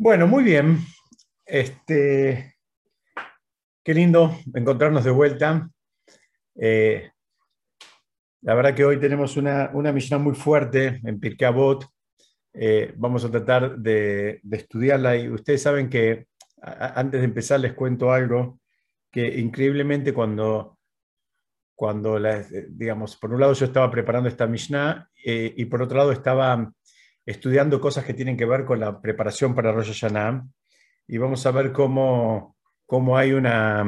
Bueno, muy bien. Este, qué lindo encontrarnos de vuelta. Eh, la verdad que hoy tenemos una, una misión muy fuerte en Pirkei Avot. Eh, vamos a tratar de, estudiarla y ustedes saben que antes de empezar les cuento algo que increíblemente cuando, cuando digamos, por un lado yo estaba preparando esta Mishnah eh, y por otro lado estaba estudiando cosas que tienen que ver con la preparación para Rosh Hashanah y vamos a ver cómo, cómo hay una,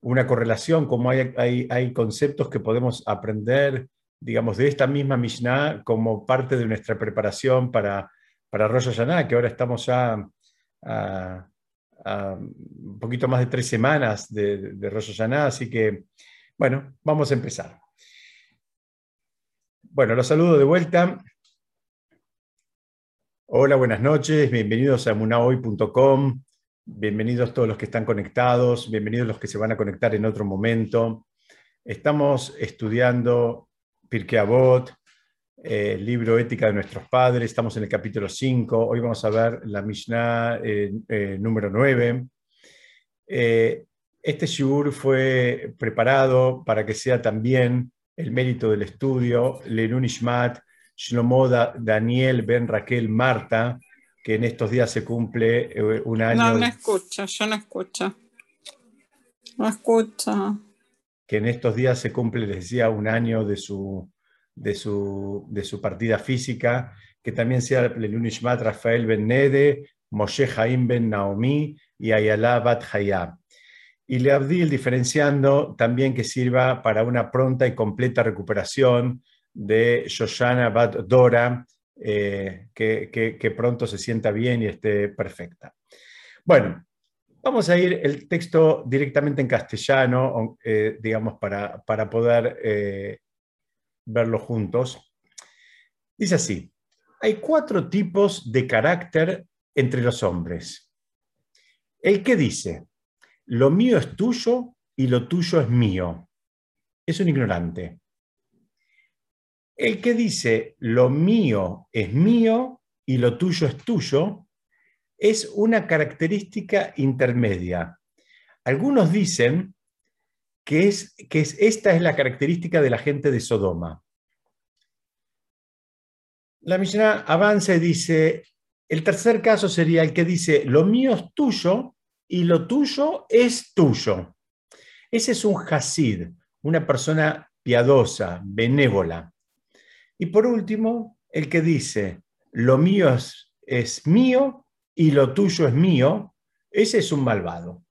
una correlación, cómo hay, hay, hay, conceptos que podemos aprender, digamos, de esta misma Mishnah como parte de nuestra preparación para, para Rosh Hashanah, que ahora estamos ya a, un poquito más de tres semanas de, de Rosh Hashanah, así que, bueno, vamos a empezar. Bueno, los saludo de vuelta. Hola, buenas noches, bienvenidos a munahoy.com, bienvenidos todos los que están conectados, bienvenidos los que se van a conectar en otro momento. Estamos estudiando Pirkei Avot, eh, el libro Ética de nuestros padres, estamos en el capítulo 5, hoy vamos a ver la Mishnah eh, eh, número 9. este shiur fue preparado para que sea también el mérito del estudio, Lenun Ishmat, Shlomo Daniel Ben Raquel Marta, que en estos días se cumple eh, un año. No, no escucha, yo no escucho. No escucha. Que en estos días se cumple, les decía, un año de su, de su, de su partida física, que también sea el Unishmat Rafael Ben Nede, Moshe Haim Ben Naomi y Ayala Bat Hayab. Y le Abdil diferenciando también que sirva para una pronta y completa recuperación de Shoshana Bat Dora, eh, que, pronto se sienta bien y esté perfecta. Bueno, vamos a ir el texto directamente en castellano, eh, digamos, para, para poder eh, verlo juntos. Dice así, hay cuatro tipos de carácter entre los hombres. El que dice, lo mío es tuyo y lo tuyo es mío, es un ignorante. El que dice lo mío es mío y lo tuyo es tuyo es una característica intermedia. Algunos dicen que, es, que es, esta es la característica de la gente de Sodoma. La Mishnah avanza y dice, el tercer caso sería el que dice, lo mío es tuyo y lo tuyo es tuyo. Ese es un hasid, una persona piadosa, benévola. Y por último, el que dice, lo mío es, mío y lo tuyo es mío, ese es un malvado.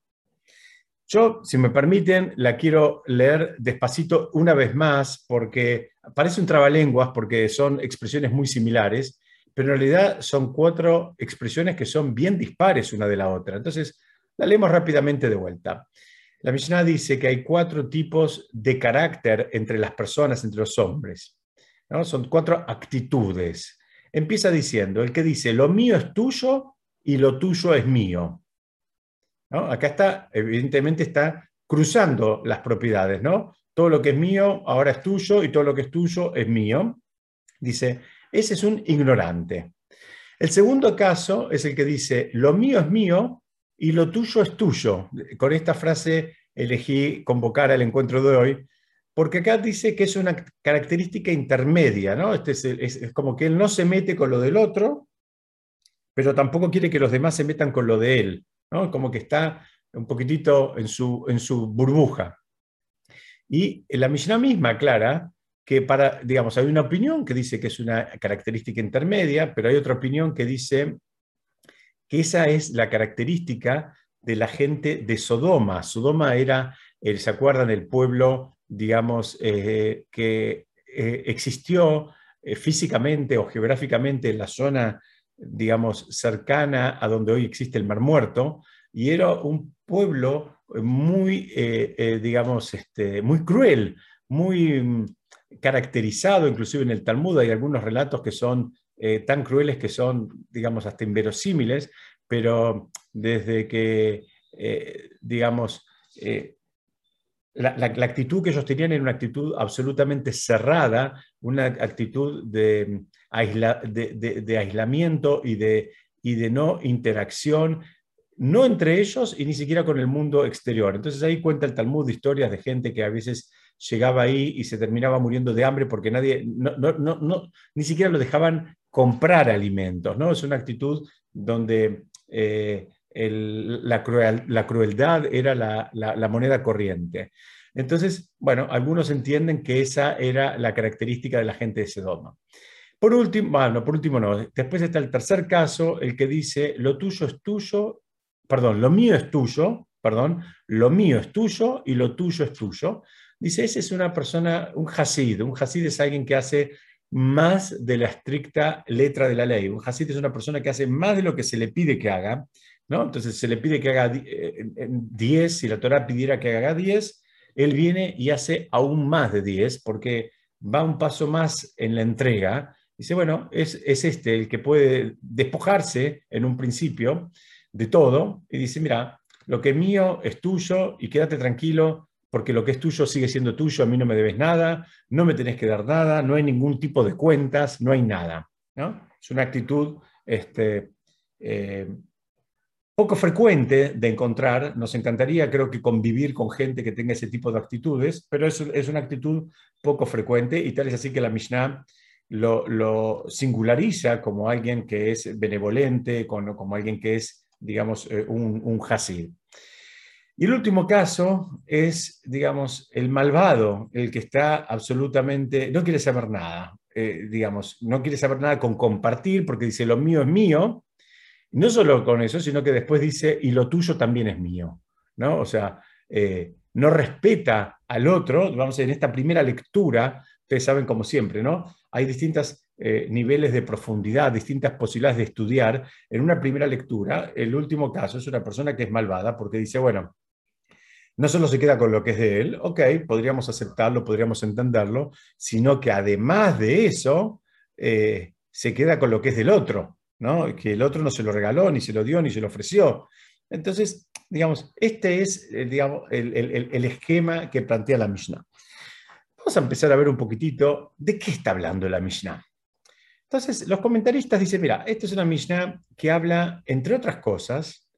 Yo, si me permiten, la quiero leer despacito una vez más porque parece un trabalenguas porque son expresiones muy similares, pero en realidad son cuatro expresiones que son bien dispares una de la otra. Entonces, la leemos rápidamente de vuelta. La Mishnah dice que hay cuatro tipos de carácter entre las personas, entre los hombres. Son cuatro actitudes. Empieza diciendo, el que dice, lo mío es tuyo y lo tuyo es mío. Acá está, evidentemente está cruzando las propiedades, ¿no? Todo lo que es mío ahora es tuyo y todo lo que es tuyo es mío. Dice, ese es un ignorante. El segundo caso es el que dice, lo mío es mío y lo tuyo es tuyo. Con esta frase elegí convocar al encuentro de hoy, porque acá dice que es una característica intermedia, ¿no? Este es, como que él no se mete con lo del otro, pero tampoco quiere que los demás se metan con lo de él, ¿no? Como que está un poquitito en su, en su burbuja. Y la Mishnah misma aclara que para, digamos, hay una opinión que dice que es una característica intermedia, pero hay otra opinión que dice que esa es la característica de la gente de Sodoma. Sodoma era, ¿se acuerdan? El pueblo digamos, eh, que eh, existió eh, físicamente o geográficamente en la zona, digamos, cercana a donde hoy existe el Mar Muerto, y era un pueblo muy, digamos, este, muy cruel, muy mm, caracterizado, inclusive en el Talmud. Hay algunos relatos que son tan crueles que son, digamos, hasta inverosímiles, pero desde que, digamos, la, actitud que ellos tenían era una actitud absolutamente cerrada, una actitud de, de, aislamiento y de, no interacción, no entre ellos y ni siquiera con el mundo exterior. Entonces ahí cuenta el Talmud historias de gente que a veces llegaba ahí y se terminaba muriendo de hambre porque nadie, no, ni siquiera lo dejaban comprar alimentos. ¿no? Es una actitud donde eh, la, la, crueldad era la, moneda corriente. Entonces, bueno, algunos entienden que esa era la característica de la gente de Sedoma. Por último, bueno, por último no, después está el tercer caso, el que dice, lo tuyo es tuyo, perdón, lo mío es tuyo, perdón, lo mío es tuyo y lo tuyo es tuyo. Dice, ese es una persona, un hasid, un hasid es alguien que hace más de la estricta letra de la ley. Un hasid es una persona que hace más de lo que se le pide que haga, ¿no? Entonces se le pide que haga 10, eh, si la Torah pidiera que haga 10, él viene y hace aún más de 10 porque va un paso más en la entrega. Dice, bueno, es, es este el que puede despojarse en un principio de todo y dice, mira, lo que es mío es tuyo y quédate tranquilo porque lo que es tuyo sigue siendo tuyo, a mí no me debes nada, no me tenés que dar nada, no hay ningún tipo de cuentas, no hay nada. ¿no? Es una actitud este, eh, poco frecuente de encontrar. Nos encantaría, creo que, convivir con gente que tenga ese tipo de actitudes, pero es, es una actitud poco frecuente y tal es así que la Mishnah lo, singulariza como alguien que es benevolente, como, alguien que es, digamos, eh, un, un hasid. Y el último caso es, digamos, el malvado, el que está absolutamente, no quiere saber nada, eh, digamos, no quiere saber nada con compartir porque dice lo mío es mío, no solo con eso, sino que después dice, y lo tuyo también es mío, ¿no? O sea, eh, no respeta al otro, vamos a ver, en esta primera lectura, ustedes saben como siempre, ¿no? Hay distintos eh, niveles de profundidad, distintas posibilidades de estudiar. En una primera lectura, el último caso es una persona que es malvada porque dice, bueno, no solo se queda con lo que es de él, ok, podríamos aceptarlo, podríamos entenderlo, sino que además de eso, eh, se queda con lo que es del otro que el otro no se lo regaló, ni se lo dio, ni se lo ofreció. Entonces, digamos, este es eh, digamos, el, esquema que plantea la Mishnah. Vamos a empezar a ver un poquitito de qué está hablando la Mishnah. Entonces, los comentaristas dicen, mira, esta es una Mishnah que habla, entre otras cosas,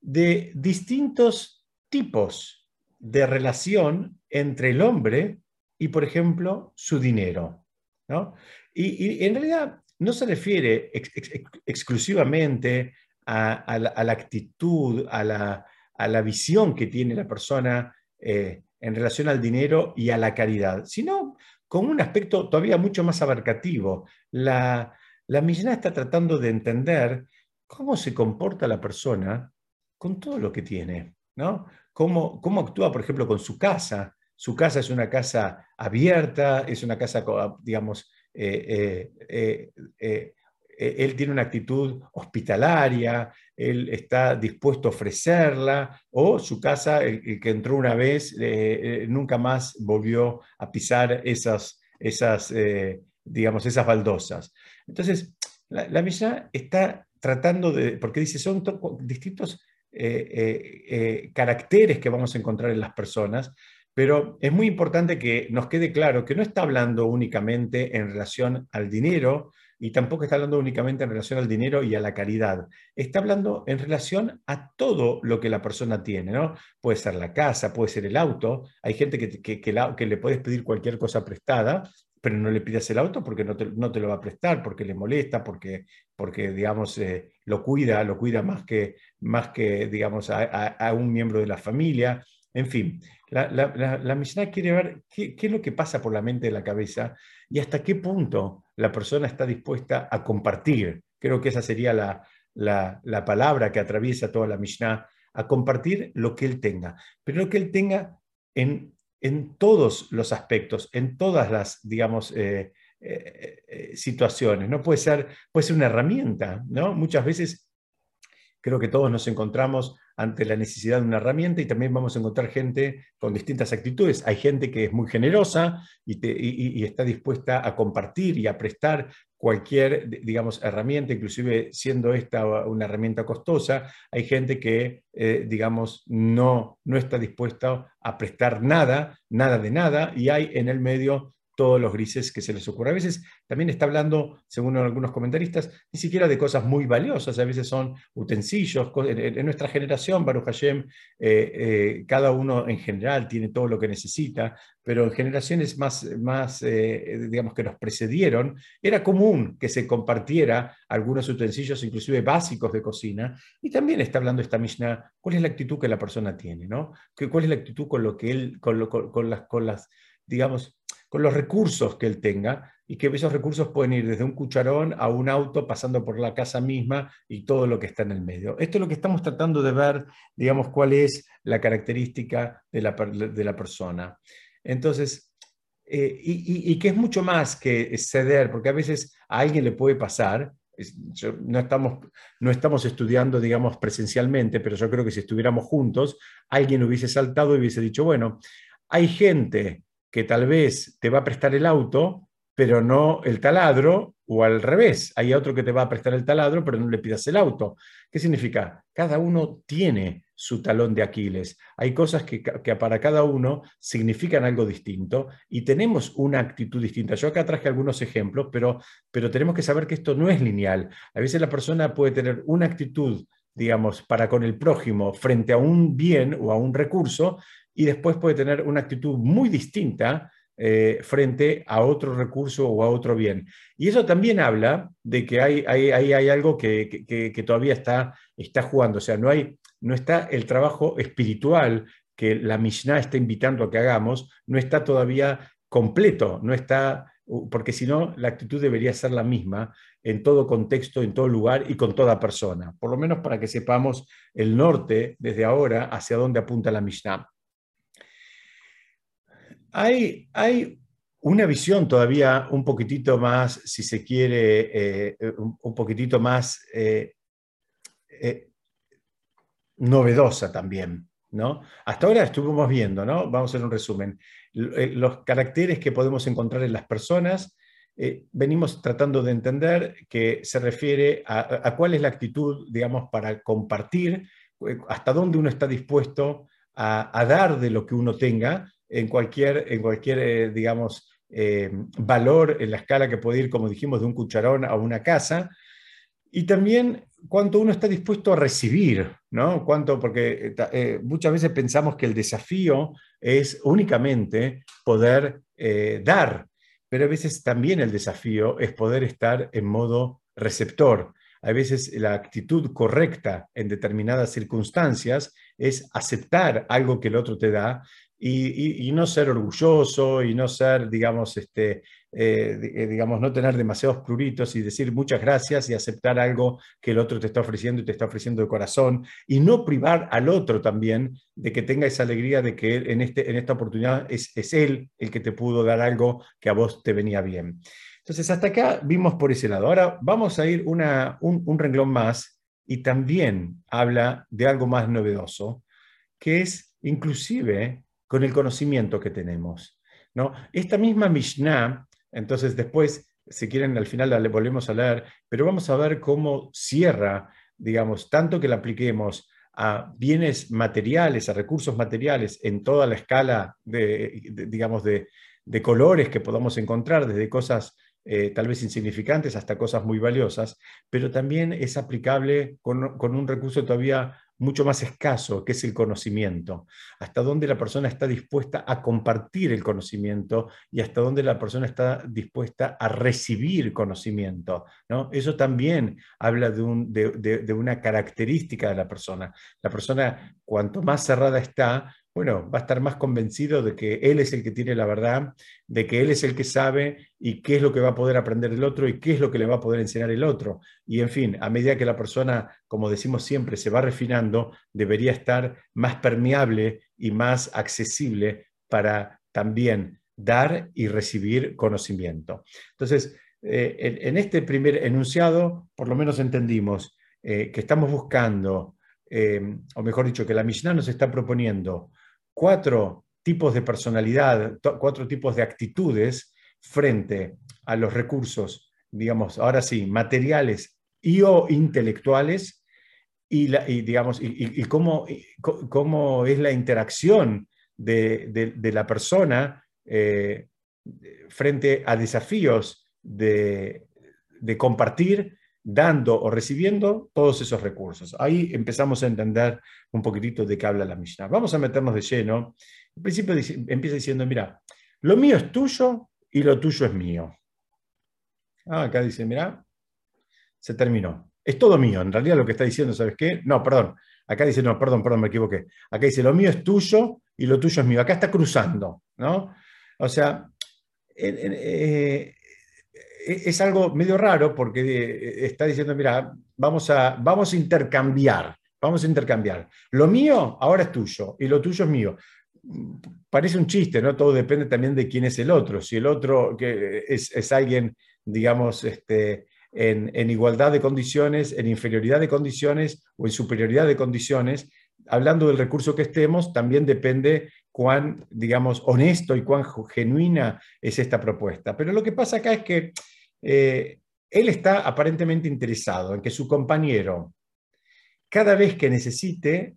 de distintos tipos de relación entre el hombre y, por ejemplo, su dinero. Y, y, en realidad no se refiere exclusivamente a, la, actitud, a la, visión que tiene la persona eh, en relación al dinero y a la caridad, sino con un aspecto todavía mucho más abarcativo. La, la está tratando de entender cómo se comporta la persona con todo lo que tiene, ¿no? Cómo, cómo actúa, por ejemplo, con su casa. Su casa es una casa abierta, es una casa, digamos, él tiene una actitud hospitalaria, él está dispuesto a ofrecerla, o su casa, el, que entró una vez, nunca más volvió a pisar esas, esas digamos, esas baldosas. Entonces, la, la está tratando de, porque dice, son distintos caracteres que vamos a encontrar en las personas, pero es muy importante que nos quede claro que no está hablando únicamente en relación al dinero y tampoco está hablando únicamente en relación al dinero y a la caridad. Está hablando en relación a todo lo que la persona tiene, ¿no? Puede ser la casa, puede ser el auto. Hay gente que, que, le puedes pedir cualquier cosa prestada, pero no le pidas el auto porque no te, lo va a prestar, porque le molesta, porque, porque digamos, eh, lo cuida, lo cuida más que, más que digamos, a un miembro de la familia. En fin, la, Mishnah quiere ver qué, es lo que pasa por la mente de la cabeza y hasta qué punto la persona está dispuesta a compartir. Creo que esa sería la, palabra que atraviesa toda la Mishnah, a compartir lo que él tenga, pero lo que él tenga en, en todos los aspectos, en todas las, digamos, eh, eh, eh, situaciones. ¿no? Puede, ser, puede ser una herramienta, ¿no? Muchas veces creo que todos nos encontramos ante la necesidad de una herramienta y también vamos a encontrar gente con distintas actitudes. Hay gente que es muy generosa y, está dispuesta a compartir y a prestar cualquier, digamos, herramienta, inclusive siendo esta una herramienta costosa. Hay gente que, eh, digamos, no, no está dispuesta a prestar nada, nada de nada, y hay en el medio todos los grises que se les ocurra. A veces también está hablando, según algunos comentaristas, ni siquiera de cosas muy valiosas, a veces son utensilios. En, nuestra generación, Baruch Hashem, eh, eh, cada uno en general tiene todo lo que necesita, pero en generaciones más, más eh, digamos, que nos precedieron, era común que se compartiera algunos utensilios, inclusive básicos de cocina, y también está hablando esta Mishnah, cuál es la actitud que la persona tiene, ¿no? ¿Cuál es la actitud con lo que él, con, con, las, con las, digamos, con los recursos que él tenga y que esos recursos pueden ir desde un cucharón a un auto, pasando por la casa misma y todo lo que está en el medio. Esto es lo que estamos tratando de ver, digamos, cuál es la característica de la, de la persona. Entonces, eh, y, y, que es mucho más que ceder, porque a veces a alguien le puede pasar, no, estamos, no estamos estudiando, digamos, presencialmente, pero yo creo que si estuviéramos juntos, alguien hubiese saltado y hubiese dicho, bueno, hay gente que tal vez te va a prestar el auto, pero no el taladro, o al revés, hay otro que te va a prestar el taladro, pero no le pidas el auto. ¿Qué significa? Cada uno tiene su talón de Aquiles. Hay cosas que, para cada uno significan algo distinto y tenemos una actitud distinta. Yo acá traje algunos ejemplos, pero, pero tenemos que saber que esto no es lineal. A veces la persona puede tener una actitud digamos, para con el prójimo frente a un bien o a un recurso, y después puede tener una actitud muy distinta eh, frente a otro recurso o a otro bien. Y eso también habla de que hay, hay, hay, algo que, que, todavía está, está jugando, o sea, no, hay, no está el trabajo espiritual que la Mishnah está invitando a que hagamos, no está todavía completo, no está, porque si no, la actitud debería ser la misma en todo contexto, en todo lugar y con toda persona, por lo menos para que sepamos el norte desde ahora hacia dónde apunta la Mishnah. Hay, hay una visión todavía un poquitito más, si se quiere, eh, un, poquitito más eh, eh, novedosa también. Hasta ahora estuvimos viendo, ¿no? vamos a hacer un resumen, los caracteres que podemos encontrar en las personas. venimos tratando de entender que se refiere a, cuál es la actitud, digamos, para compartir, hasta dónde uno está dispuesto a dar de lo que uno tenga, en cualquier, en cualquier eh, digamos, eh, valor en la escala que puede ir, como dijimos, de un cucharón a una casa, y también cuánto uno está dispuesto a recibir, ¿no? Cuánto, porque eh, muchas veces pensamos que el desafío es únicamente poder dar, pero a veces también el desafío es poder estar en modo receptor. A veces la actitud correcta en determinadas circunstancias es aceptar algo que el otro te da y, no ser orgulloso y no ser, digamos, este, eh, eh, digamos, no tener demasiados pluritos y decir muchas gracias y aceptar algo que el otro te está ofreciendo y te está ofreciendo de corazón y no privar al otro también de que tenga esa alegría de que en, este, en esta oportunidad es, es él el que te pudo dar algo que a vos te venía bien. Entonces, hasta acá vimos por ese lado. Ahora vamos a ir una, un, un renglón más y también habla de algo más novedoso, que es inclusive con el conocimiento que tenemos. ¿no? Esta misma Mishnah, entonces después, si quieren, al final la volvemos a leer, pero vamos a ver cómo cierra, digamos, tanto que la apliquemos a bienes materiales, a recursos materiales en toda la escala de, digamos, de, colores que podamos encontrar, desde cosas eh, tal vez insignificantes hasta cosas muy valiosas, pero también es aplicable con, con un recurso todavía mucho más escaso, que es el conocimiento. Hasta dónde la persona está dispuesta a compartir el conocimiento y hasta dónde la persona está dispuesta a recibir conocimiento. ¿no? Eso también habla de, de una característica de la persona. La persona, cuanto más cerrada está, bueno, va a estar más convencido de que él es el que tiene la verdad, de que él es el que sabe y qué es lo que va a poder aprender el otro y qué es lo que le va a poder enseñar el otro. Y en fin, a medida que la persona, como decimos siempre, se va refinando, debería estar más permeable y más accesible para también dar y recibir conocimiento. Entonces, eh, en, este primer enunciado, por lo menos entendimos eh, que estamos buscando, eh, o mejor dicho, que la Mishnah nos está proponiendo cuatro tipos de personalidad, cuatro tipos de actitudes frente a los recursos, digamos, ahora sí, materiales y o intelectuales, y, digamos, y, cómo, cómo, es la interacción de, la persona eh, frente a desafíos de, de compartir, dando o recibiendo todos esos recursos. Ahí empezamos a entender un poquitito de qué habla la Mishnah. Vamos a meternos de lleno. En principio empieza diciendo, mira, lo mío es tuyo y lo tuyo es mío. Ah, acá dice, mira, se terminó. Es todo mío. En realidad lo que está diciendo, ¿sabes qué? No, perdón. Acá dice, no, perdón, perdón, me equivoqué. Acá dice, lo mío es tuyo y lo tuyo es mío. Acá está cruzando, ¿no? O sea, eh, es algo medio raro porque eh, está diciendo, mira, vamos a, vamos a intercambiar, vamos a intercambiar. Lo mío ahora es tuyo y lo tuyo es mío. Parece un chiste, ¿no? Todo depende también de quién es el otro. Si el otro que es, es alguien, digamos, este, en, igualdad de condiciones, en inferioridad de condiciones o en superioridad de condiciones, hablando del recurso que estemos, también depende cuán, digamos, honesto y cuán genuina es esta propuesta. Pero lo que pasa acá es que eh, él está aparentemente interesado en que su compañero, cada vez que necesite,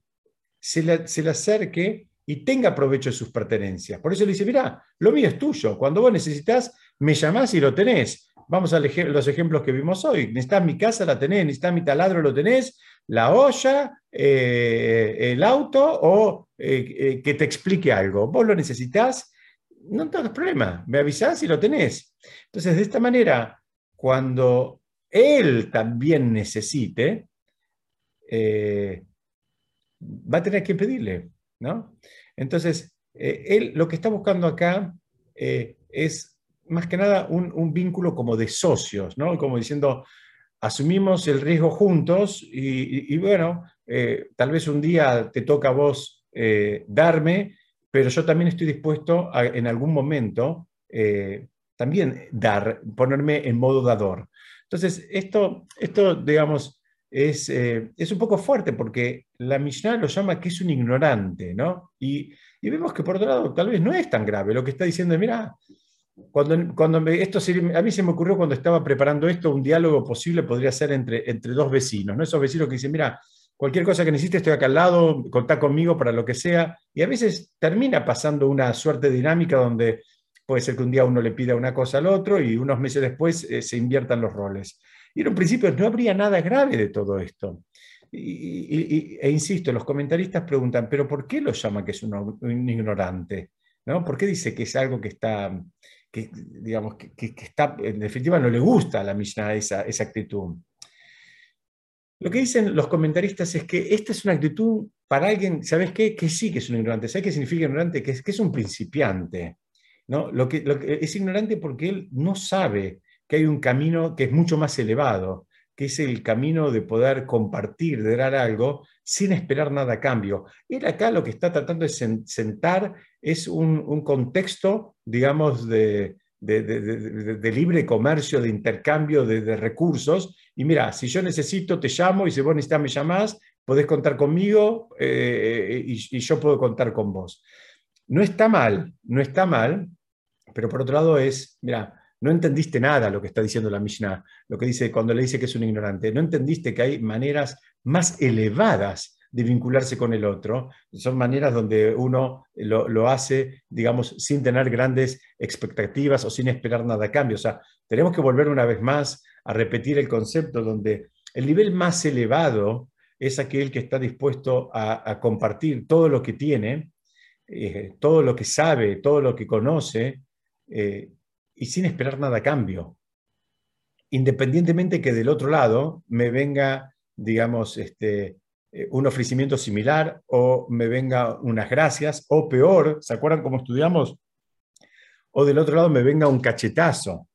se le, se le acerque y tenga provecho de sus pertenencias. Por eso le dice, mira, lo mío es tuyo, cuando vos necesitas, me llamás y lo tenés. Vamos a los ejemplos que vimos hoy. Necesitas mi casa, la tenés, necesitas mi taladro, lo tenés, la olla, eh, el auto o eh, que te explique algo. Vos lo necesitas, no tengas problema, me avisás y lo tenés. Entonces, de esta manera, cuando él también necesite, va a tener que pedirle, ¿no? Entonces, él lo que está buscando acá es más que nada un, vínculo como de socios, ¿no? Como diciendo, asumimos el riesgo juntos y, bueno, eh, tal vez un día te toca a vos eh, darme, pero yo también estoy dispuesto en algún momento eh, también dar, ponerme en modo dador. Entonces, esto, esto digamos, es, es, un poco fuerte porque la Mishnah lo llama que es un ignorante, ¿no? Y, y, vemos que por otro lado tal vez no es tan grave. Lo que está diciendo es, mira, cuando, cuando esto a mí se me ocurrió cuando estaba preparando esto, un diálogo posible podría ser entre, entre dos vecinos, ¿no? Esos vecinos que dicen, mira, cualquier cosa que necesites, estoy acá al lado, contá conmigo para lo que sea. Y a veces termina pasando una suerte dinámica donde puede ser que un día uno le pida una cosa al otro y unos meses después eh, se inviertan los roles. Y en un principio no habría nada grave de todo esto. Y, e insisto, los comentaristas preguntan, ¿pero por qué lo llama que es un, ignorante? ¿No? ¿Por qué dice que es algo que está que, digamos, que, está, en definitiva no le gusta a la Mishnah esa, esa actitud. Lo que dicen los comentaristas es que esta es una actitud para alguien, ¿sabes qué? Que sí que es un ignorante. ¿Sabes qué significa ignorante? Que es, que es un principiante. ¿No? Lo que, es ignorante porque él no sabe que hay un camino que es mucho más elevado, que es el camino de poder compartir, de dar algo sin esperar nada a cambio. Él acá lo que está tratando de sentar es un, contexto, digamos, de, libre comercio, de intercambio de, recursos. Y mira, si yo necesito, te llamo, y si vos necesitas, me llamás, podés contar conmigo eh, y, y yo puedo contar con vos. No está mal, no está mal, pero por otro lado es, mira, no entendiste nada lo que está diciendo la Mishnah, lo que dice cuando le dice que es un ignorante. No entendiste que hay maneras más elevadas de vincularse con el otro. Son maneras donde uno lo, hace, digamos, sin tener grandes expectativas o sin esperar nada a cambio. O sea, tenemos que volver una vez más a repetir el concepto donde el nivel más elevado es aquel que está dispuesto a, compartir todo lo que tiene, eh, todo lo que sabe, todo lo que conoce, eh, y sin esperar nada a cambio. Independientemente que del otro lado me venga, digamos, este, eh, un ofrecimiento similar o me venga unas gracias, o peor, ¿se acuerdan cómo estudiamos? O del otro lado me venga un cachetazo.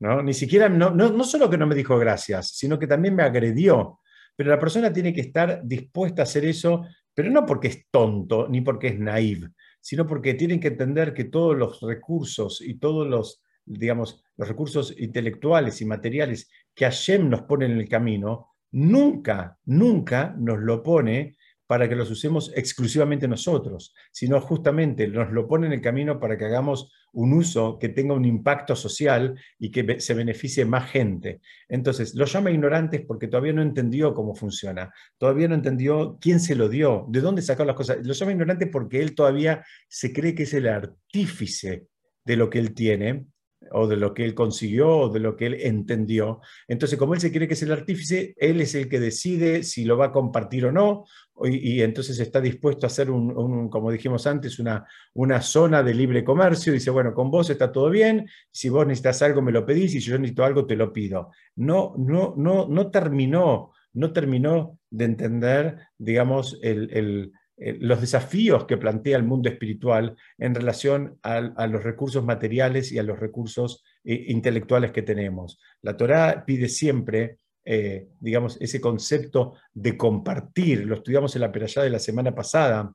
¿no? Ni siquiera, no, no, no solo que no me dijo gracias, sino que también me agredió. Pero la persona tiene que estar dispuesta a hacer eso, pero no porque es tonto ni porque es naive, sino porque tienen que entender que todos los recursos y todos los, digamos, los recursos intelectuales y materiales que Hashem nos pone en el camino, nunca, nunca nos lo pone para que los usemos exclusivamente nosotros, sino justamente nos lo pone en el camino para que hagamos un uso que tenga un impacto social y que se beneficie más gente. Entonces, lo llama ignorantes porque todavía no entendió cómo funciona, todavía no entendió quién se lo dio, de dónde sacó las cosas. Lo llama ignorante porque él todavía se cree que es el artífice de lo que él tiene, o de lo que él consiguió, o de lo que él entendió. Entonces, como él se quiere que es el artífice, él es el que decide si lo va a compartir o no, y, entonces está dispuesto a hacer, un, como dijimos antes, una, una zona de libre comercio. Dice, bueno, con vos está todo bien, si vos necesitas algo me lo pedís, y si yo necesito algo te lo pido. No, no, no, no terminó, no terminó de entender, digamos, el eh, los desafíos que plantea el mundo espiritual en relación a, los recursos materiales y a los recursos eh, intelectuales que tenemos. La Torá pide siempre, eh, digamos, ese concepto de compartir. Lo estudiamos en la perashá de la semana pasada,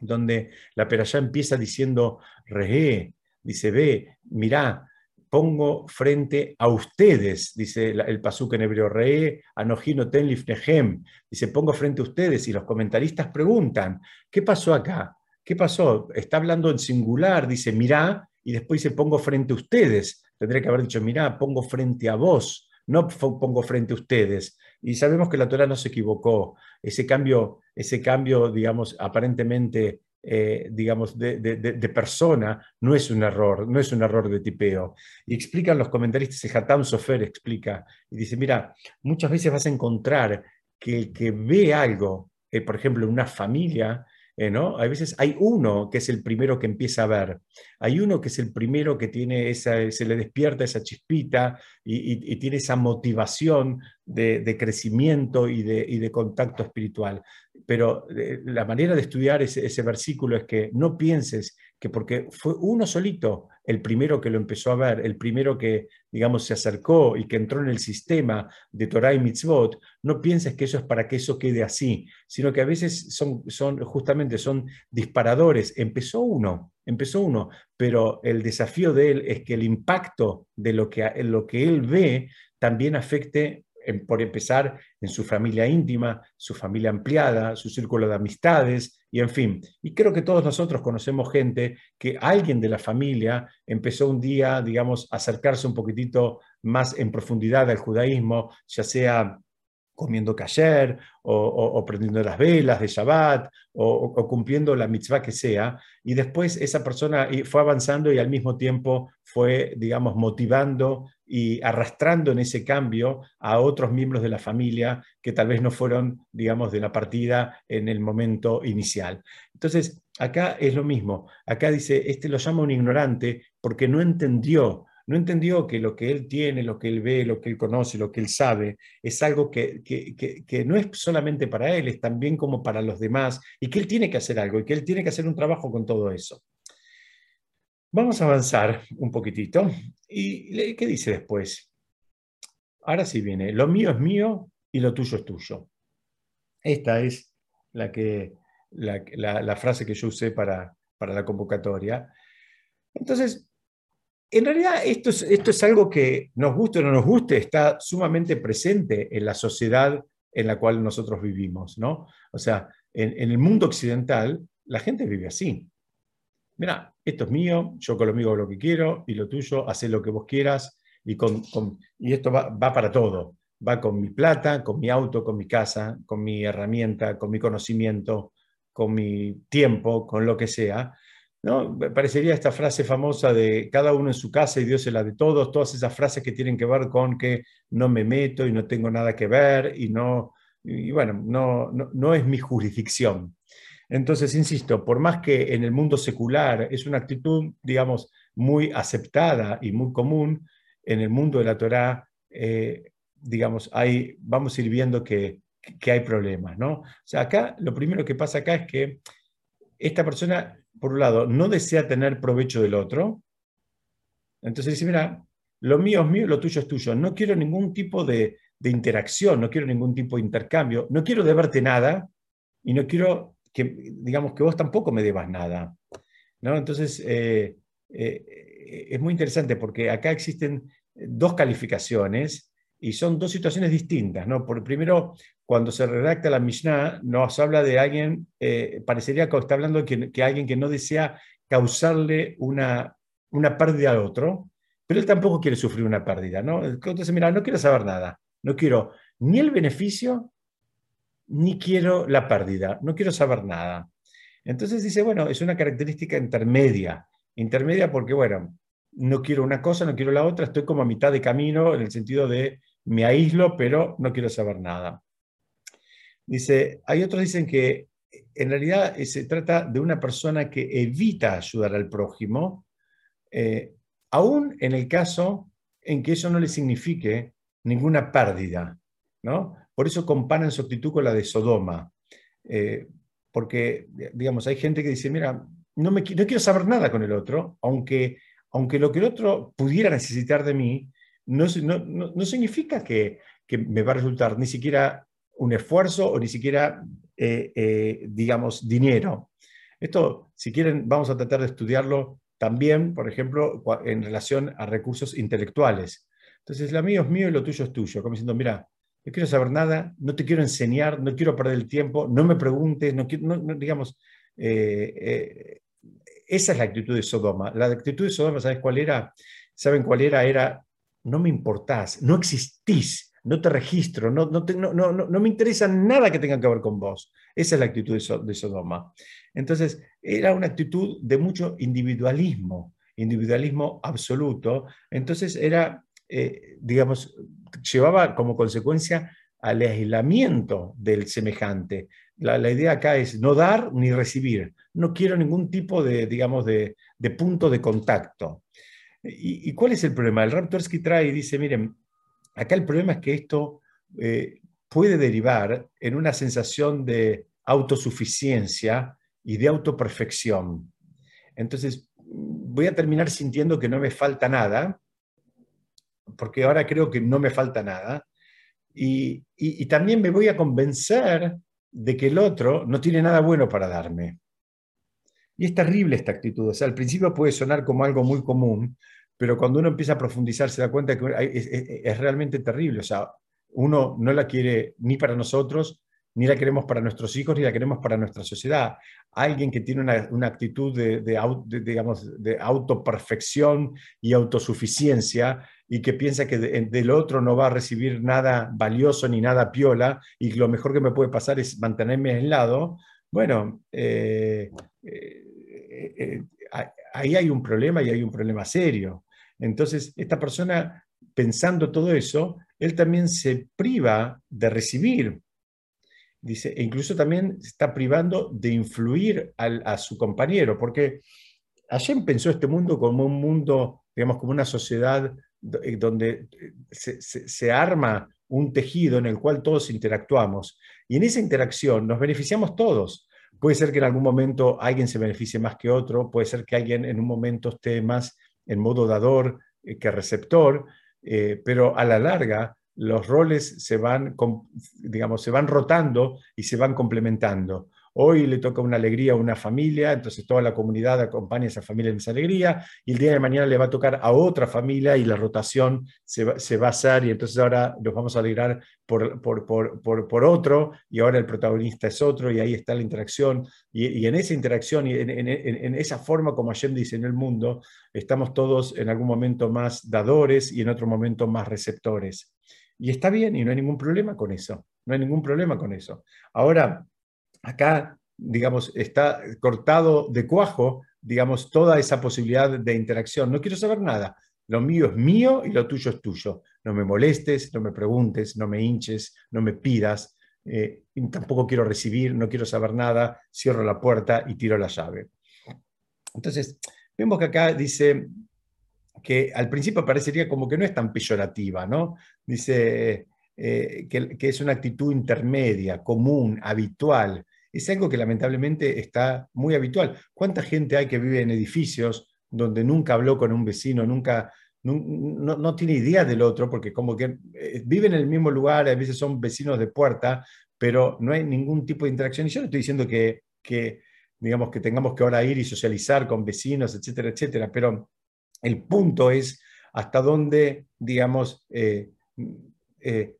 donde la perashá empieza diciendo, Rehe, dice, ve, mirá, pongo frente a ustedes, dice el pasuk en hebreo, re, anojino tenlif nehem, dice, pongo frente a ustedes, y los comentaristas preguntan, ¿qué pasó acá? ¿Qué pasó? Está hablando en singular, dice, mirá, y después dice, pongo frente a ustedes. Tendría que haber dicho, mirá, pongo frente a vos, no pongo frente a ustedes. Y sabemos que la Torah no se equivocó. Ese cambio, ese cambio digamos, aparentemente eh, digamos, de, persona, no es un error, no es un error de tipeo. Y explican los comentaristas, el Hatam Sofer explica, y dice, mira, muchas veces vas a encontrar que el que ve algo, eh, por ejemplo, una familia, eh. A veces hay uno que es el primero que empieza a ver, hay uno que es el primero que tiene esa, se le despierta esa chispita y, tiene esa motivación de, crecimiento y de, contacto espiritual. Pero eh, la manera de estudiar ese versículo es que no pienses que porque fue uno solito el primero que lo empezó a ver, el primero que, digamos, se acercó y que entró en el sistema de Torah y Mitzvot, no pienses que eso es para que eso quede así, sino que a veces son, son justamente son disparadores. Empezó uno, empezó uno, pero el desafío de él es que el impacto de lo que, lo que él ve también afecte por empezar en su familia íntima, su familia ampliada, su círculo de amistades y en fin. Y creo que todos nosotros conocemos gente que alguien de la familia empezó un día, digamos, a acercarse un poquitito más en profundidad al judaísmo, ya sea comiendo kasher o, prendiendo las velas de Shabbat o, cumpliendo la mitzvah que sea. Y después esa persona fue avanzando y al mismo tiempo fue, digamos, motivando y arrastrando en ese cambio a otros miembros de la familia que tal vez no fueron, digamos, de la partida en el momento inicial. Entonces, acá es lo mismo. Acá dice, este lo llama un ignorante porque no entendió no entendió que lo que él tiene, lo que él ve, lo que él conoce, lo que él sabe, es algo que, no es solamente para él, es también como para los demás, y que él tiene que hacer algo, y que él tiene que hacer un trabajo con todo eso. Vamos a avanzar un poquitito. ¿Y qué dice después? Ahora sí viene, lo mío es mío y lo tuyo es tuyo. Esta es la, que, la, frase que yo usé para, para la convocatoria. Entonces, en realidad esto es, esto es algo que nos guste o no nos guste, está sumamente presente en la sociedad en la cual nosotros vivimos, ¿no? O sea, en, el mundo occidental la gente vive así. Mira, esto es mío, yo con lo mío hago lo que quiero y lo tuyo, hace lo que vos quieras y, con, y esto va para todo. Va con mi plata, con mi auto, con mi casa, con mi herramienta, con mi conocimiento, con mi tiempo, con lo que sea. ¿No? Parecería esta frase famosa de cada uno en su casa y Dios es la de todos, todas esas frases que tienen que ver con que no me meto y no tengo nada que ver y no, bueno, no, no, es mi jurisdicción. Entonces, insisto, por más que en el mundo secular es una actitud, digamos, muy aceptada y muy común, en el mundo de la Torá, eh, digamos, hay, vamos a ir viendo que, que hay problemas, ¿no? O sea, acá lo primero que pasa acá es que esta persona por un lado, no desea tener provecho del otro. Entonces dice, mira, lo mío es mío, lo tuyo es tuyo. No quiero ningún tipo de, interacción, no quiero ningún tipo de intercambio, no quiero deberte nada y no quiero que, digamos, que vos tampoco me debas nada. ¿no? Entonces, eh, eh, es muy interesante porque acá existen dos calificaciones y son dos situaciones distintas. ¿no? Por primero, cuando se redacta la Mishnah, nos habla de alguien, eh, parecería que está hablando que, alguien que no desea causarle una, una pérdida al otro, pero él tampoco quiere sufrir una pérdida. ¿no? Entonces, mira, no quiero saber nada, no quiero ni el beneficio, ni quiero la pérdida, no quiero saber nada. Entonces dice, bueno, es una característica intermedia, intermedia porque, bueno, no quiero una cosa, no quiero la otra, estoy como a mitad de camino en el sentido de me aíslo, pero no quiero saber nada. Dice, hay otros dicen que en realidad eh, se trata de una persona que evita ayudar al prójimo, eh, aún en el caso en que eso no le signifique ninguna pérdida. ¿no? Por eso comparan su actitud con la de Sodoma. Eh, porque, digamos, hay gente que dice, mira, no, me, no quiero saber nada con el otro, aunque, aunque lo que el otro pudiera necesitar de mí, no, no, significa que, que, me va a resultar ni siquiera un esfuerzo o ni siquiera, eh, eh, digamos, dinero. Esto, si quieren, vamos a tratar de estudiarlo también, por ejemplo, en relación a recursos intelectuales. Entonces, lo mío es mío y lo tuyo es tuyo. Como diciendo, mira, no quiero saber nada, no te quiero enseñar, no quiero perder el tiempo, no me preguntes, no, digamos, eh, esa es la actitud de Sodoma. La actitud de Sodoma, ¿sabes cuál era? ¿Saben cuál era? Era, no me importás, no existís, no te registro, no, no, no, no, me interesa nada que tenga que ver con vos. Esa es la actitud de, Sodoma. Entonces, era una actitud de mucho individualismo, individualismo absoluto. Entonces, era, eh, digamos, llevaba como consecuencia al aislamiento del semejante. La, idea acá es no dar ni recibir. No quiero ningún tipo de, digamos, de, punto de contacto. ¿Y, cuál es el problema? El Raptorsky trae y dice, miren, acá el problema es que esto eh, puede derivar en una sensación de autosuficiencia y de autoperfección. Entonces, voy a terminar sintiendo que no me falta nada, porque ahora creo que no me falta nada, y, también me voy a convencer de que el otro no tiene nada bueno para darme. Y es terrible esta actitud. O sea, al principio puede sonar como algo muy común, pero cuando uno empieza a profundizar se da cuenta que es, realmente terrible. O sea, uno no la quiere ni para nosotros, ni la queremos para nuestros hijos, ni la queremos para nuestra sociedad. Alguien que tiene una, actitud de, de, digamos, de autoperfección y autosuficiencia y que piensa que del otro no va a recibir nada valioso ni nada piola y lo mejor que me puede pasar es mantenerme aislado, bueno, eh, eh, eh, ahí hay un problema y hay un problema serio. Entonces, esta persona, pensando todo eso, él también se priva de recibir dice, e incluso también está privando de influir a su compañero, porque Hashem pensó este mundo como un mundo, digamos, como una sociedad eh, donde eh, se, arma un tejido en el cual todos interactuamos. Y en esa interacción nos beneficiamos todos. Puede ser que en algún momento alguien se beneficie más que otro, puede ser que alguien en un momento esté más en modo dador eh, que receptor, pero a la larga los roles se van, digamos, se van rotando y se van complementando. Hoy le toca una alegría a una familia, entonces toda la comunidad acompaña a esa familia en esa alegría, y el día de mañana le va a tocar a otra familia y la rotación se va, a hacer, y entonces ahora nos vamos a alegrar por, otro, y ahora el protagonista es otro, y ahí está la interacción, y, en esa interacción y en, esa forma como Hashem dice en el mundo, estamos todos en algún momento más dadores y en otro momento más receptores. Y está bien y no hay ningún problema con eso. No hay ningún problema con eso. Ahora, acá, digamos, está cortado de cuajo, digamos, toda esa posibilidad de interacción. No quiero saber nada. Lo mío es mío y lo tuyo es tuyo. No me molestes, no me preguntes, no me hinches, no me pidas. Eh, tampoco quiero recibir, no quiero saber nada. Cierro la puerta y tiro la llave. Entonces, vemos que acá dice, que al principio parecería como que no es tan peyorativa, ¿no? Dice eh, que, es una actitud intermedia, común, habitual. Es algo que lamentablemente está muy habitual. ¿Cuánta gente hay que vive en edificios donde nunca habló con un vecino, nunca, no, tiene idea del otro, porque como que eh, viven en el mismo lugar, a veces son vecinos de puerta, pero no hay ningún tipo de interacción. Y yo no estoy diciendo que, que digamos, que tengamos que ahora ir y socializar con vecinos, etcétera, etcétera, pero el punto es hasta dónde, digamos, eh, eh,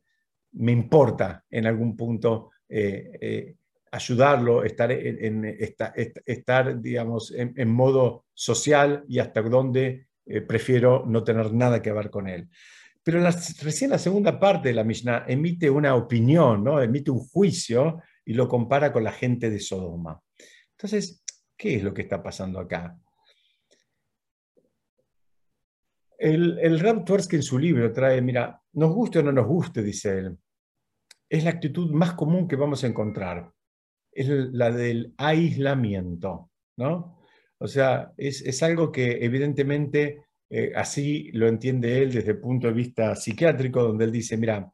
me importa en algún punto ayudarlo, estar, en, estar, digamos, en, modo social y hasta dónde prefiero no tener nada que ver con él. Pero recién la segunda parte de la Mishnah emite una opinión, ¿no? emite un juicio y lo compara con la gente de Sodoma. Entonces, ¿qué es lo que está pasando acá? El, el Rab Tversky en su libro trae, mira, nos guste o no nos guste, dice él, es la actitud más común que vamos a encontrar, es la del aislamiento, ¿no? O sea, es, es algo que evidentemente eh, así lo entiende él desde el punto de vista psiquiátrico, donde él dice, mira,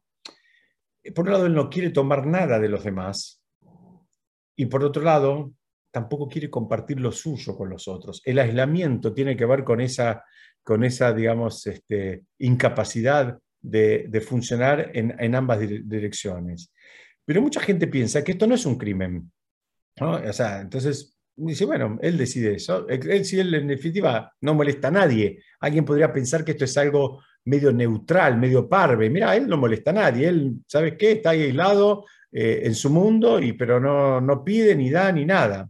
por un lado él no quiere tomar nada de los demás y por otro lado tampoco quiere compartir lo suyo con los otros. El aislamiento tiene que ver con esa, con esa digamos, este, incapacidad de, funcionar en, ambas direcciones. Pero mucha gente piensa que esto no es un crimen. O sea, entonces dice, bueno, él decide eso. Él, si él en definitiva no molesta a nadie. Alguien podría pensar que esto es algo medio neutral, medio parve. Mira, él no molesta a nadie. Él, ¿sabes qué? Está ahí aislado eh, en su mundo, y, pero no, no pide, ni da, ni nada.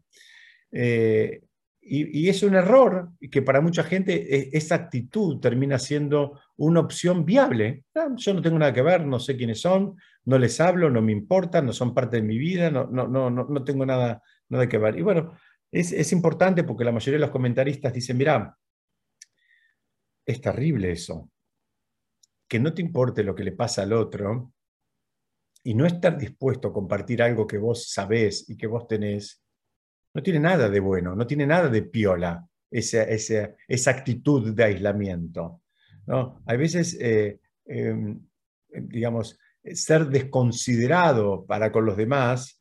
Eh, y, es un error que para mucha gente e, esa actitud termina siendo una opción viable. Ah, yo no tengo nada que ver, no sé quiénes son, no les hablo, no me importan, no son parte de mi vida, no, no, no, no tengo nada, nada que ver. Y bueno, es, es importante porque la mayoría de los comentaristas dicen, mira, es terrible eso, que no te importe lo que le pasa al otro y no estar dispuesto a compartir algo que vos sabés y que vos tenés, no tiene nada de bueno, no tiene nada de piola esa, esa actitud de aislamiento. ¿No? Hay veces, eh, em, digamos, ser desconsiderado para con los demás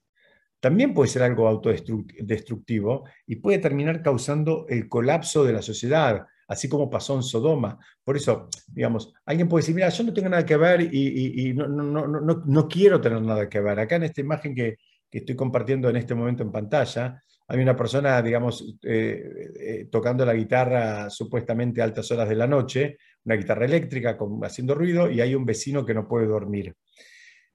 también puede ser algo autodestructivo y puede terminar causando el colapso de la sociedad, así como pasó en Sodoma. Por eso, digamos, alguien puede decir, mira, yo no tengo nada que ver y, no, no, no, no, quiero tener nada que ver. Acá en esta imagen que, que estoy compartiendo en este momento en pantalla, hay una persona, digamos, eh, eh, tocando la guitarra supuestamente a altas horas de la noche, una guitarra eléctrica haciendo ruido, y hay un vecino que no puede dormir.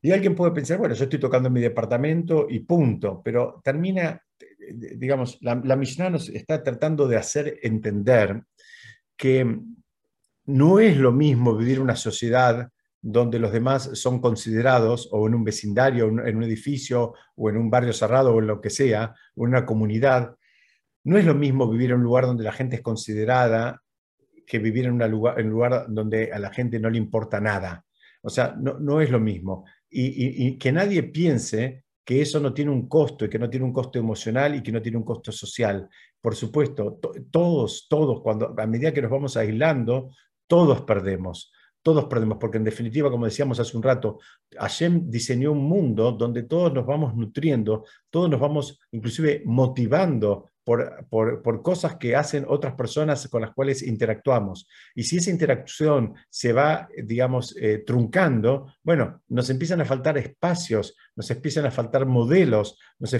Y alguien puede pensar, bueno, yo estoy tocando en mi departamento y punto, pero termina, digamos, la, la nos está tratando de hacer entender que no es lo mismo vivir una sociedad donde los demás son considerados, o en un vecindario, en un edificio, o en un barrio cerrado, o en lo que sea, o en una comunidad, no es lo mismo vivir en un lugar donde la gente es considerada que vivir en, lugar, en un lugar donde a la gente no le importa nada. O sea, no, no es lo mismo. Y, que nadie piense que eso no tiene un costo y que no tiene un costo emocional y que no tiene un costo social. Por supuesto, todos, todos, cuando, a medida que nos vamos aislando, todos perdemos todos perdemos, porque en definitiva, como decíamos hace un rato, Hashem diseñó un mundo donde todos nos vamos nutriendo, todos nos vamos inclusive motivando por, por, cosas que hacen otras personas con las cuales interactuamos. Y si esa interacción se va, digamos, eh, truncando, bueno, nos empiezan a faltar espacios, nos empiezan a faltar modelos, nos,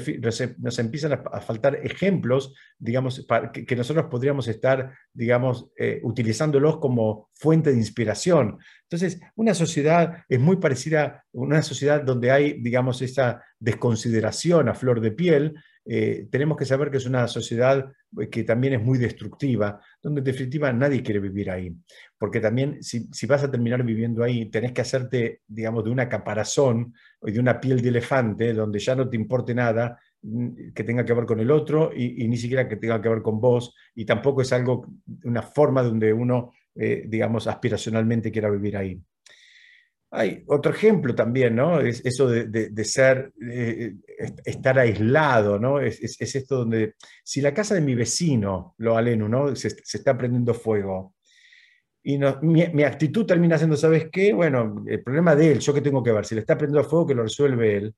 nos, empiezan a, faltar ejemplos, digamos, para que, nosotros podríamos estar, digamos, eh, utilizándolos como fuente de inspiración. Entonces, una sociedad es muy parecida a una sociedad donde hay, digamos, esa desconsideración a flor de piel, eh, tenemos que saber que es una sociedad eh, que también es muy destructiva, donde en definitiva nadie quiere vivir ahí. Porque también si, vas a terminar viviendo ahí, tenés que hacerte, digamos, de una caparazón o de una piel de elefante, donde ya no te importe nada mm, que tenga que ver con el otro y, ni siquiera que tenga que ver con vos, y tampoco es algo, una forma donde uno, eh, digamos, aspiracionalmente quiera vivir ahí. Hay otro ejemplo también, ¿no? Es eso de, ser, eh, estar aislado, ¿no? Es, esto donde, si la casa de mi vecino, lo aleno, ¿no? Se, está prendiendo fuego. Y no, mi, actitud termina siendo, ¿sabes qué? Bueno, el problema de él, yo qué tengo que ver, si le está prendiendo fuego, que lo resuelve él.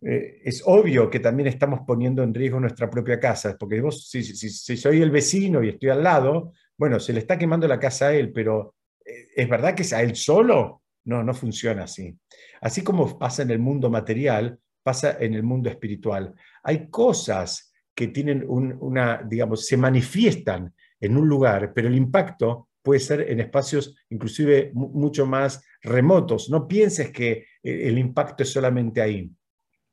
Eh, es obvio que también estamos poniendo en riesgo nuestra propia casa, porque vos, si, si soy el vecino y estoy al lado, bueno, se le está quemando la casa a él, pero eh, ¿es verdad que es a él solo? No, no funciona así. Así como pasa en el mundo material, pasa en el mundo espiritual. Hay cosas que tienen una, digamos, se manifiestan en un lugar, pero el impacto puede ser en espacios inclusive mucho más remotos. No pienses que eh, el impacto es solamente ahí.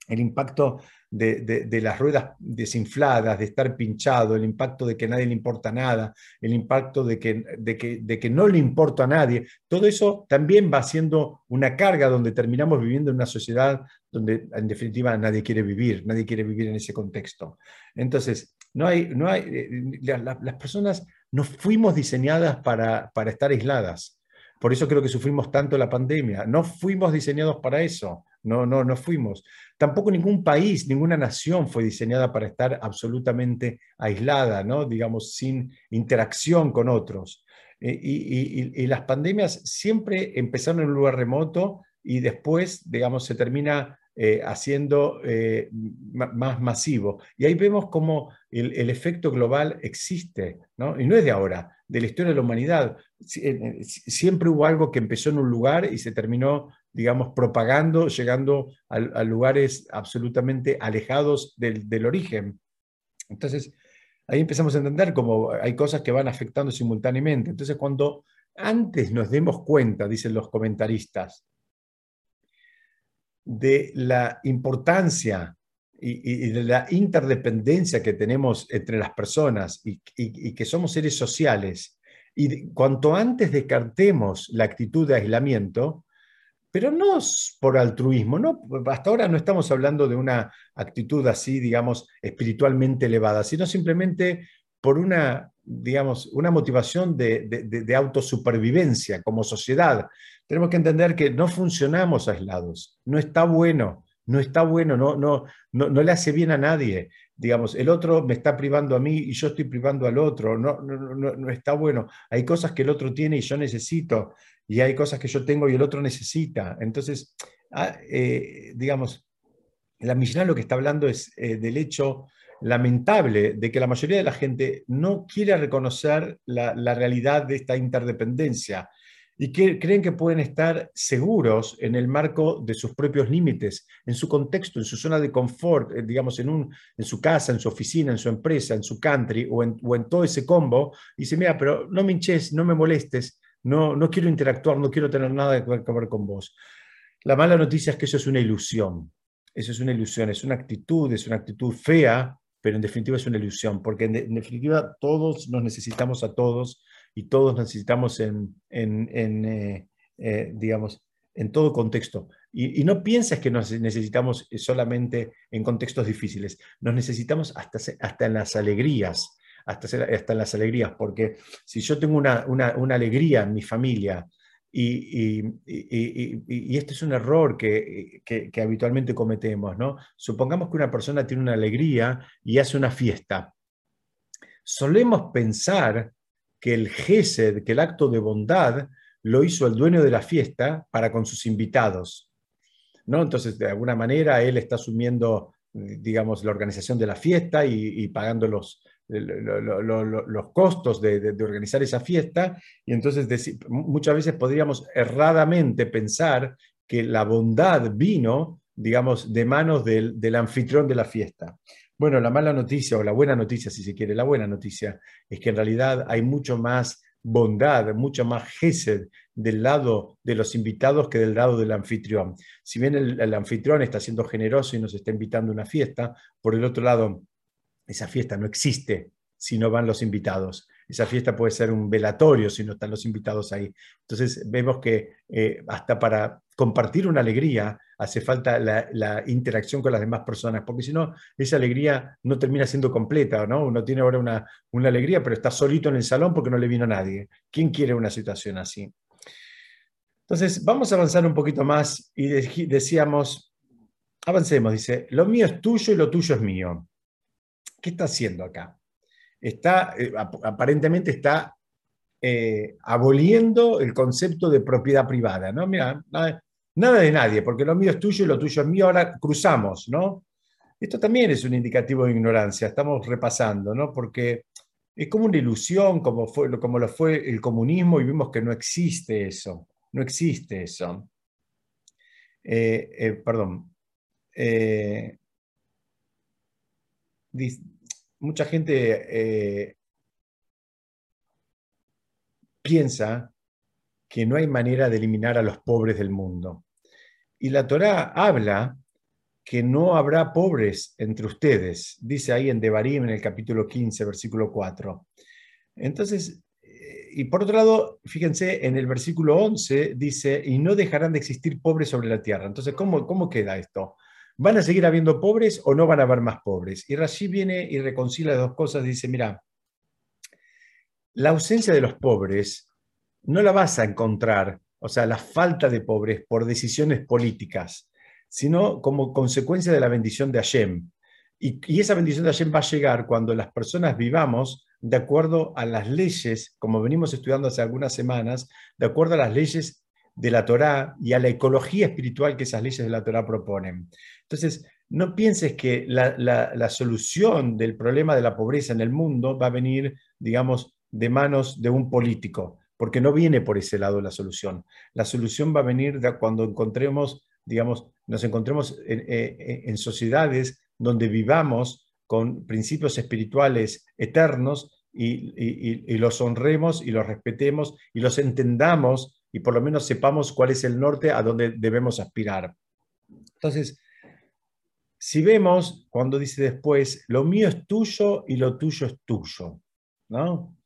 El impacto de, las ruedas desinfladas, de estar pinchado, el impacto de que a nadie le importa nada, el impacto de que, de que, de que no le importa a nadie, todo eso también va siendo una carga donde terminamos viviendo en una sociedad donde en definitiva nadie quiere vivir, nadie quiere vivir en ese contexto. Entonces, no hay, no hay, eh, las personas no fuimos diseñadas para, para estar aisladas. Por eso creo que sufrimos tanto la pandemia. No fuimos diseñados para eso. No, no, no fuimos. Tampoco ningún país, ninguna nación fue diseñada para estar absolutamente aislada, ¿no? digamos, sin interacción con otros. Eh, y, las pandemias siempre empezaron en un lugar remoto y después, digamos, se termina eh, haciendo eh, más masivo. Y ahí vemos cómo el, efecto global existe, ¿no? y no es de ahora, de la historia de la humanidad. Siempre hubo algo que empezó en un lugar y se terminó, digamos, propagando, llegando a, lugares absolutamente alejados del, origen. Entonces, ahí empezamos a entender cómo hay cosas que van afectando simultáneamente. Entonces, cuando antes nos demos cuenta, dicen los comentaristas, de la importancia y, de la interdependencia que tenemos entre las personas y, que somos seres sociales, y cuanto antes descartemos la actitud de aislamiento, pero no por altruismo, no, hasta ahora no estamos hablando de una actitud así, digamos, espiritualmente elevada, sino simplemente por una, digamos, una motivación de, de autosupervivencia como sociedad, tenemos que entender que no funcionamos aislados, no está bueno, no está bueno, no, no, no, le hace bien a nadie. Digamos, el otro me está privando a mí y yo estoy privando al otro, no, no, no, está bueno. Hay cosas que el otro tiene y yo necesito, y hay cosas que yo tengo y el otro necesita. Entonces, ah, eh, digamos, la Mishnah lo que está hablando es eh, del hecho lamentable de que la mayoría de la gente no quiere reconocer la, realidad de esta interdependencia y que creen que pueden estar seguros en el marco de sus propios límites, en su contexto, en su zona de confort, eh, digamos, en, un, en su casa, en su oficina, en su empresa, en su country o en, o en todo ese combo, y dice, mira, pero no me hinches, no me molestes, no, no quiero interactuar, no quiero tener nada que ver con vos. La mala noticia es que eso es una ilusión, eso es una ilusión, es una actitud, es una actitud fea, pero en definitiva es una ilusión, porque en definitiva todos nos necesitamos a todos y todos necesitamos en, eh, eh, digamos, en todo contexto. Y, no pienses que nos necesitamos solamente en contextos difíciles, nos necesitamos hasta, hasta en las alegrías, hasta, hasta en las alegrías, porque si yo tengo una, alegría en mi familia, y, y, este es un error que, que, habitualmente cometemos, ¿no? Supongamos que una persona tiene una alegría y hace una fiesta. Solemos pensar que el gesed, que el acto de bondad, lo hizo el dueño de la fiesta para con sus invitados. ¿no? Entonces, de alguna manera, él está asumiendo, digamos, la organización de la fiesta y, pagando los, los costos de, organizar esa fiesta. Y entonces, muchas veces podríamos erradamente pensar que la bondad vino, digamos, de manos del, anfitrión de la fiesta. Bueno, la mala noticia o la buena noticia, si se quiere, la buena noticia es que en realidad hay mucho más bondad, mucho más gesed del lado de los invitados que del lado del anfitrión. Si bien el, anfitrión está siendo generoso y nos está invitando a una fiesta, por el otro lado, esa fiesta no existe si no van los invitados. Esa fiesta puede ser un velatorio si no están los invitados ahí. Entonces vemos que eh, hasta para compartir una alegría hace falta la, interacción con las demás personas, porque si no, esa alegría no termina siendo completa, ¿no? Uno tiene ahora una, una alegría, pero está solito en el salón porque no le vino nadie. ¿Quién quiere una situación así? Entonces, vamos a avanzar un poquito más y decíamos, avancemos, dice, lo mío es tuyo y lo tuyo es mío. ¿Qué está haciendo acá? Está, eh, aparentemente está eh, aboliendo el concepto de propiedad privada, ¿no? Mira, nada de nadie, porque lo mío es tuyo y lo tuyo es mío, ahora cruzamos, ¿no? Esto también es un indicativo de ignorancia, estamos repasando, ¿no? Porque es como una ilusión, como, fue, como lo fue el comunismo, y vimos que no existe eso, no existe eso. Eh, perdón. Mucha gente piensa que no hay manera de eliminar a los pobres del mundo. Y la Torá habla que no habrá pobres entre ustedes, dice ahí en Devarim en el capítulo 15, versículo 4. Entonces, eh, y por otro lado, fíjense, en el versículo 11 dice, y no dejarán de existir pobres sobre la tierra. Entonces, ¿cómo, cómo queda esto? ¿Van a seguir habiendo pobres o no van a haber más pobres? Y Rashi viene y reconcilia dos cosas, dice, mira, la ausencia de los pobres no la vas a encontrar, o sea, la falta de pobres por decisiones políticas, sino como consecuencia de la bendición de Hashem. Y, y esa bendición de Hashem va a llegar cuando las personas vivamos de acuerdo a las leyes, como venimos estudiando hace algunas semanas, de acuerdo a las leyes de la Torá y a la ecología espiritual que esas leyes de la Torá proponen. Entonces, no pienses que la, solución del problema de la pobreza en el mundo va a venir, digamos, de manos de un político, porque no viene por ese lado la solución. La solución va a venir de cuando encontremos, digamos, nos encontremos en, eh, en sociedades donde vivamos con principios espirituales eternos y, los honremos y los respetemos y los entendamos y por lo menos sepamos cuál es el norte a donde debemos aspirar. Entonces, si vemos cuando dice después, lo mío es tuyo y lo tuyo es tuyo, ¿no?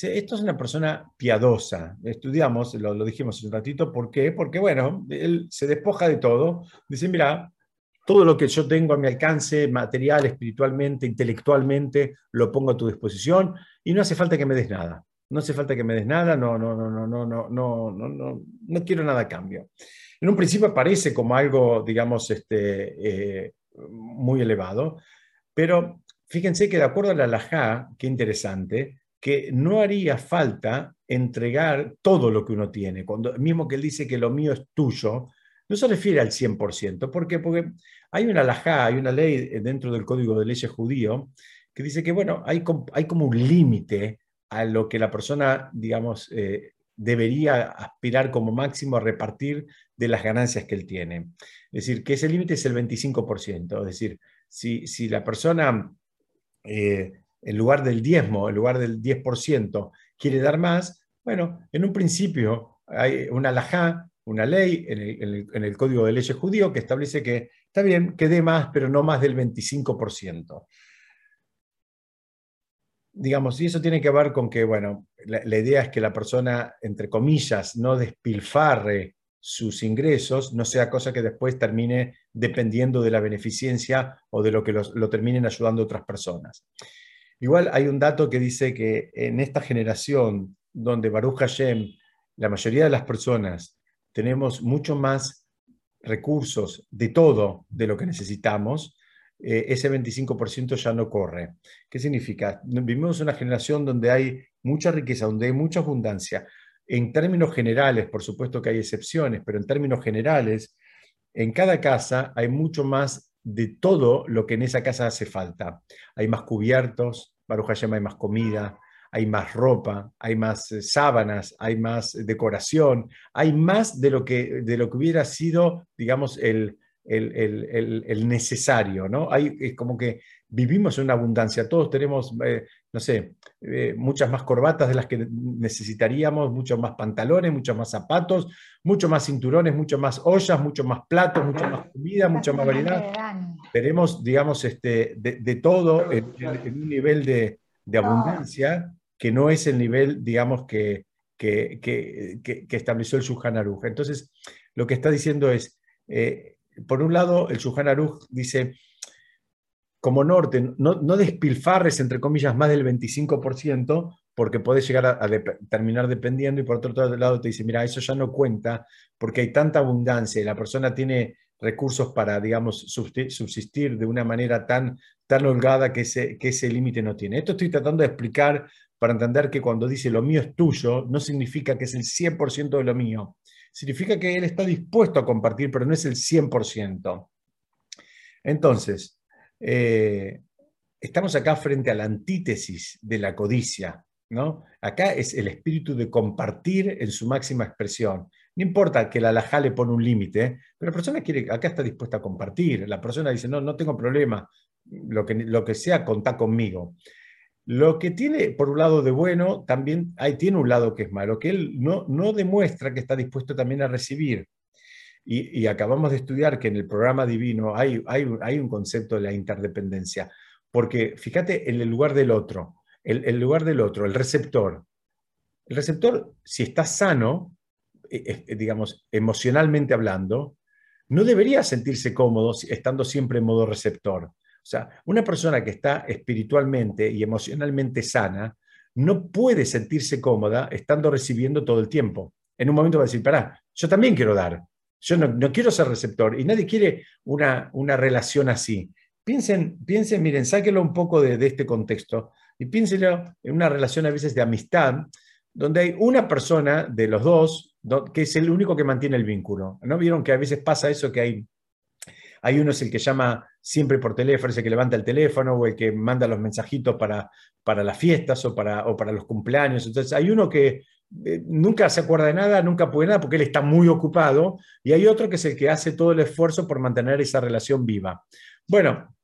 Esto es una persona piadosa. Estudiamos, lo, dijimos hace un ratito, ¿por qué? Porque, bueno, él se despoja de todo. Dice, mira, todo lo que yo tengo a mi alcance, material, espiritualmente, intelectualmente, lo pongo a tu disposición y no hace falta que me des nada. No hace falta que me des nada, no, no, no, no, no, no, no, no, no, quiero nada a cambio. En un principio parece como algo, digamos, este, eh, muy elevado, pero fíjense que de acuerdo a la qué interesante, que no haría falta entregar todo lo que uno tiene. Cuando, mismo que él dice que lo mío es tuyo, no se refiere al 100%. ¿Por qué? Porque hay una lajá, hay una ley dentro del Código de Leyes judío que dice que, bueno, hay, hay como un límite a lo que la persona, digamos, eh, debería aspirar como máximo a repartir de las ganancias que él tiene. Es decir, que ese límite es el 25%. Es decir, si, si la persona, eh, en lugar del diezmo, en lugar del 10%, quiere dar más, bueno, en un principio hay una lajá una ley en el, Código de Leyes judío que establece que está bien que dé más, pero no más del 25%. Digamos, y eso tiene que ver con que, bueno, la, idea es que la persona, entre comillas, no despilfarre sus ingresos, no sea cosa que después termine dependiendo de la beneficencia o de lo que lo terminen ayudando otras personas. Igual hay un dato que dice que en esta generación donde Baruch Hashem, la mayoría de las personas tenemos mucho más recursos de todo de lo que necesitamos, eh, ese 25% ya no corre. ¿Qué significa? Vivimos una generación donde hay mucha riqueza, donde hay mucha abundancia. En términos generales, por supuesto que hay excepciones, pero en términos generales, en cada casa hay mucho más de todo lo que en esa casa hace falta. Hay más cubiertos, Baruch Hashem hay más comida, hay más ropa, hay más eh, sábanas, hay más decoración, hay más de lo que, de lo que hubiera sido, digamos, el, el, necesario, ¿no? Hay, es como que vivimos en una abundancia, todos tenemos, eh, no sé, eh, muchas más corbatas de las que necesitaríamos, muchos más pantalones, muchos más zapatos, muchos más cinturones, muchos más ollas, muchos más platos, mucha más comida, mucha más variedad. Tenemos, digamos, este, de, todo en, un nivel de, de abundancia que no es el nivel, digamos, que, que, que, estableció el Aruch. Entonces, lo que está diciendo es, eh, por un lado, el Shulchan Aruch dice, como norte, no, no, despilfarres, entre comillas, más del 25%, porque puedes llegar a, terminar dependiendo, y por otro lado te dice, mira, eso ya no cuenta, porque hay tanta abundancia y la persona tiene recursos para, digamos, subsistir de una manera tan, tan holgada que ese, que ese límite no tiene. Esto estoy tratando de explicar para entender que cuando dice lo mío es tuyo, no significa que es el 100% de lo mío. Significa que él está dispuesto a compartir, pero no es el 100%. Entonces, eh, estamos acá frente a la antítesis de la codicia. ¿no? Acá es el espíritu de compartir en su máxima expresión. No importa que la alajá le pone un límite, pero la persona quiere, acá está dispuesta a compartir. La persona dice, no, no tengo problema, lo que, lo que sea, contá conmigo. Lo que tiene, por un lado, de bueno, también hay, tiene un lado que es malo, que él no, no demuestra que está dispuesto también a recibir. Y, acabamos de estudiar que en el programa divino hay, hay, hay, un concepto de la interdependencia, porque fíjate en el lugar del otro, el, el, lugar del otro, el receptor. El receptor, si está sano, eh, eh, digamos, emocionalmente hablando, no debería sentirse cómodo estando siempre en modo receptor. Sea, una persona que está espiritualmente y emocionalmente sana no puede sentirse cómoda estando recibiendo todo el tiempo. En un momento va a decir, pará, yo también quiero dar, yo no, quiero ser receptor y nadie quiere una, una relación así. Piensen, piensen, miren, sáquenlo un poco de, este contexto y piénsenlo en una relación a veces de amistad, donde hay una persona de los dos que es el único que mantiene el vínculo. ¿No vieron que a veces pasa eso que hay hay uno es el que llama siempre por teléfono, es el que levanta el teléfono o el que manda los mensajitos para, para las fiestas o para, o para los cumpleaños. Entonces hay uno que eh, nunca se acuerda de nada, nunca puede nada porque él está muy ocupado y hay otro que es el que hace todo el esfuerzo por mantener esa relación viva. Bueno,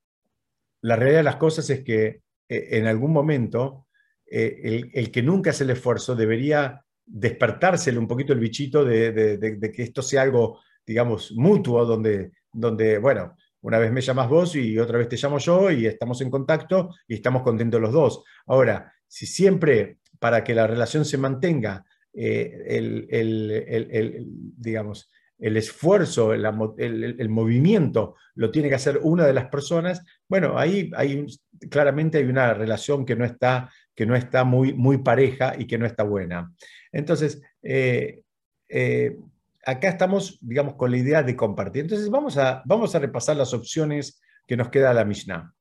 la realidad de las cosas es que eh, en algún momento eh, el, que nunca hace el esfuerzo debería despertársele un poquito el bichito de, de que esto sea algo, digamos, mutuo, donde donde, bueno, una vez me llamas vos y otra vez te llamo yo y estamos en contacto y estamos contentos los dos. Ahora, si siempre para que la relación se mantenga, eh, el, digamos, el esfuerzo, el, movimiento lo tiene que hacer una de las personas, bueno, ahí hay, claramente hay una relación que no está, que no está muy, muy pareja y que no está buena. Entonces, eh, eh, acá estamos, digamos, con la idea de compartir. Entonces vamos a, vamos a repasar las opciones que nos queda la Mishnah,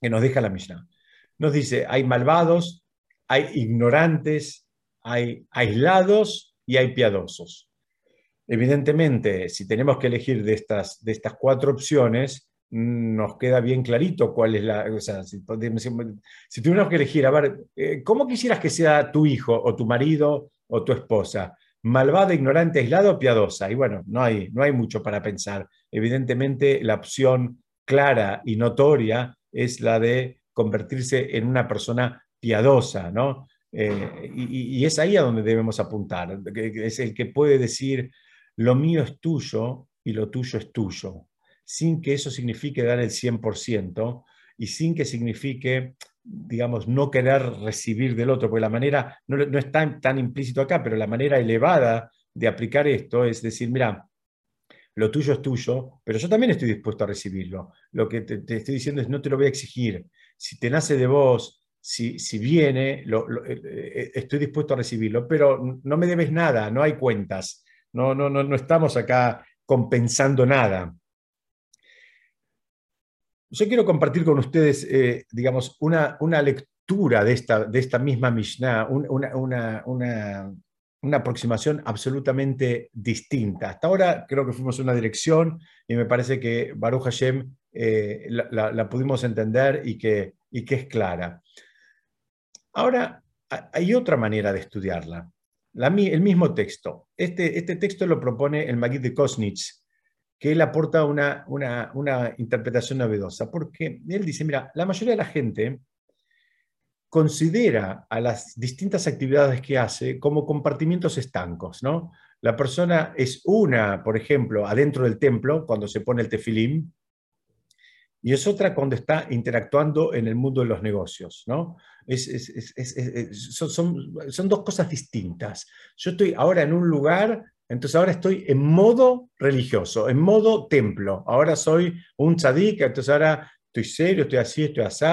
que nos deja la Mishnah. Nos dice, hay malvados, hay ignorantes, hay aislados y hay piadosos. Evidentemente, si tenemos que elegir de estas, de estas cuatro opciones, nos queda bien clarito cuál es la... O sea, si, si tuviéramos que elegir, a ver, eh, ¿cómo quisieras que sea tu hijo o tu marido o tu esposa? Malvada, ignorante, aislado, piadosa. Y bueno, no hay, no hay mucho para pensar. Evidentemente, la opción clara y notoria es la de convertirse en una persona piadosa, ¿no? Eh, y, es ahí a donde debemos apuntar. Es el que puede decir, lo mío es tuyo y lo tuyo es tuyo, sin que eso signifique dar el 100% y sin que signifique digamos, no querer recibir del otro, porque la manera, no, no está tan implícito acá, pero la manera elevada de aplicar esto es decir, mira, lo tuyo es tuyo, pero yo también estoy dispuesto a recibirlo. Lo que te, estoy diciendo es no te lo voy a exigir. Si te nace de vos, si, si viene, eh, eh, estoy dispuesto a recibirlo, pero no me debes nada, no hay cuentas, no, no, no, no estamos acá compensando nada. Yo quiero compartir con ustedes, eh, digamos, una, una, lectura de esta, de esta misma Mishnah, una, una, una, aproximación absolutamente distinta. Hasta ahora creo que fuimos en una dirección y me parece que Baruch Hashem eh, la, pudimos entender y que, y que es clara. Ahora, hay otra manera de estudiarla. La, el mismo texto. Este, este texto lo propone el Magid de Kosnitz que él aporta una, una, interpretación novedosa, porque él dice, mira, la mayoría de la gente considera a las distintas actividades que hace como compartimientos estancos, ¿no? La persona es una, por ejemplo, adentro del templo, cuando se pone el tefilín, y es otra cuando está interactuando en el mundo de los negocios, ¿no? son, son, dos cosas distintas. Yo estoy ahora en un lugar entonces ahora estoy en modo religioso, en modo templo. Ahora soy un tzadik, entonces ahora estoy serio, estoy así, estoy así,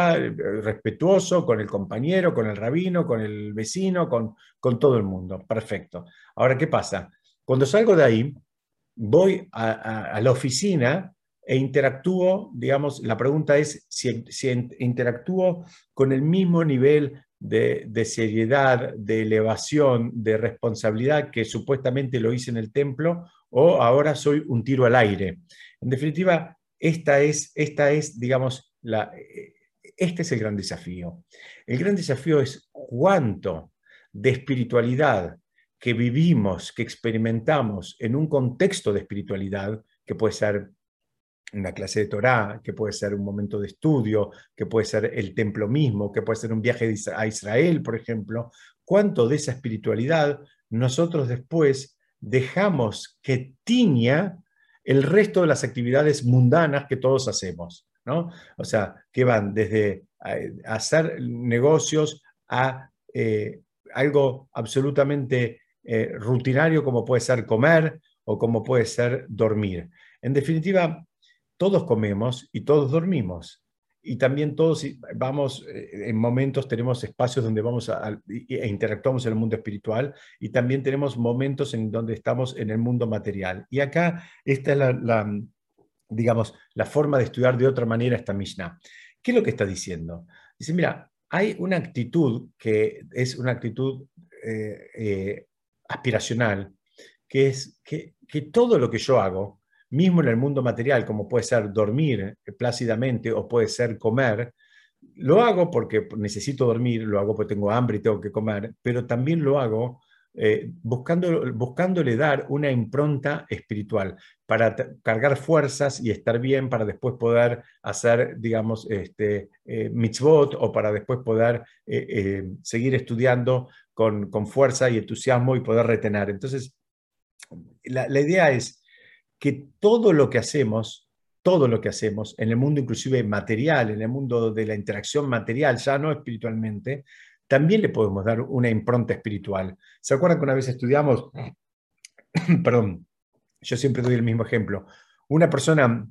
respetuoso con el compañero, con el rabino, con el vecino, con, con todo el mundo. Perfecto. Ahora, ¿qué pasa? Cuando salgo de ahí, voy a, la oficina e interactúo, digamos, la pregunta es si, si interactúo con el mismo nivel de, seriedad, de elevación, de responsabilidad que supuestamente lo hice en el templo, o ahora soy un tiro al aire. En definitiva, esta es, esta es digamos, la, este es el gran desafío. El gran desafío es cuánto de espiritualidad que vivimos, que experimentamos en un contexto de espiritualidad, que puede ser una clase de Torah, que puede ser un momento de estudio, que puede ser el templo mismo, que puede ser un viaje a Israel, por ejemplo, cuánto de esa espiritualidad nosotros después dejamos que tiña el resto de las actividades mundanas que todos hacemos, ¿no? O sea, que van desde hacer negocios a eh, algo absolutamente eh, rutinario como puede ser comer o como puede ser dormir. En definitiva, todos comemos y todos dormimos. y también todos vamos, eh, en momentos tenemos espacios donde vamos a, e interactuamos en el mundo espiritual y también tenemos momentos en donde estamos en el mundo material. Y acá esta es la, digamos, la forma de estudiar de otra manera esta Mishnah. ¿Qué es lo que está diciendo? Dice, mira, hay una actitud que es una actitud eh, eh, aspiracional, que es que, que todo lo que yo hago, mismo en el mundo material, como puede ser dormir plácidamente o puede ser comer, lo hago porque necesito dormir, lo hago porque tengo hambre y tengo que comer, pero también lo hago eh, buscando, buscándole dar una impronta espiritual para cargar fuerzas y estar bien para después poder hacer, digamos, este, eh, mitzvot o para después poder eh, seguir estudiando con, con, fuerza y entusiasmo y poder retener. Entonces, la, la idea es que todo lo que hacemos, todo lo que hacemos en el mundo inclusive material, en el mundo de la interacción material, ya no espiritualmente, también le podemos dar una impronta espiritual. ¿Se acuerdan que una vez estudiamos, perdón, yo siempre doy el mismo ejemplo, una persona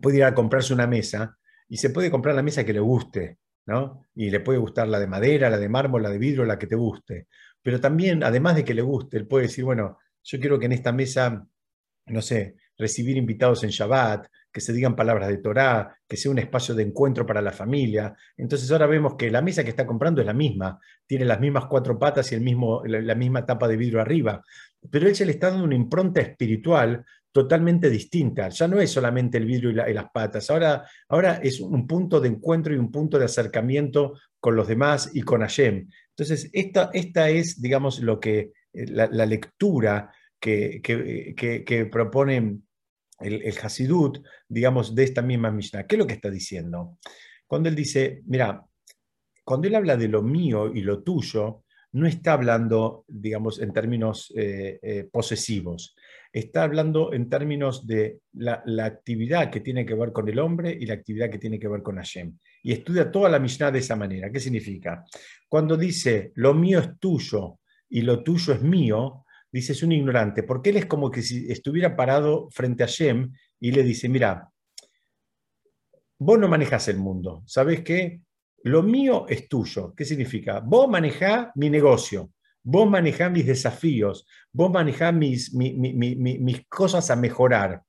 puede ir a comprarse una mesa y se puede comprar la mesa que le guste, ¿no? Y le puede gustar la de madera, la de mármol, la de vidrio, la que te guste. Pero también, además de que le guste, él puede decir, bueno, yo quiero que en esta mesa no sé, recibir invitados en Shabbat, que se digan palabras de Torah, que sea un espacio de encuentro para la familia. Entonces ahora vemos que la mesa que está comprando es la misma, tiene las mismas cuatro patas y el mismo, la, misma tapa de vidrio arriba, pero él se le está dando una impronta espiritual totalmente distinta. Ya no es solamente el vidrio y, las patas, ahora, ahora es un punto de encuentro y un punto de acercamiento con los demás y con Hashem. Entonces, esta, esta es, digamos, lo que eh, la lectura que, que, propone el, el, Hasidut, digamos, de esta misma Mishnah. ¿Qué es lo que está diciendo? Cuando él dice, mira, cuando él habla de lo mío y lo tuyo, no está hablando, digamos, en términos eh, eh, posesivos, está hablando en términos de la, la, actividad que tiene que ver con el hombre y la actividad que tiene que ver con Hashem. Y estudia toda la Mishnah de esa manera. ¿Qué significa? Cuando dice, lo mío es tuyo y lo tuyo es mío, dice, es un ignorante, porque él es como que si estuviera parado frente a Shem y le dice, mira, vos no manejas el mundo, ¿sabes qué? Lo mío es tuyo. ¿Qué significa? Vos manejás mi negocio, vos manejás mis desafíos, vos manejás mis, mis cosas a mejorar,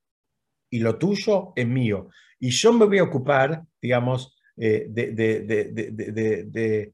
y lo tuyo es mío. Y yo me voy a ocupar, digamos, eh, de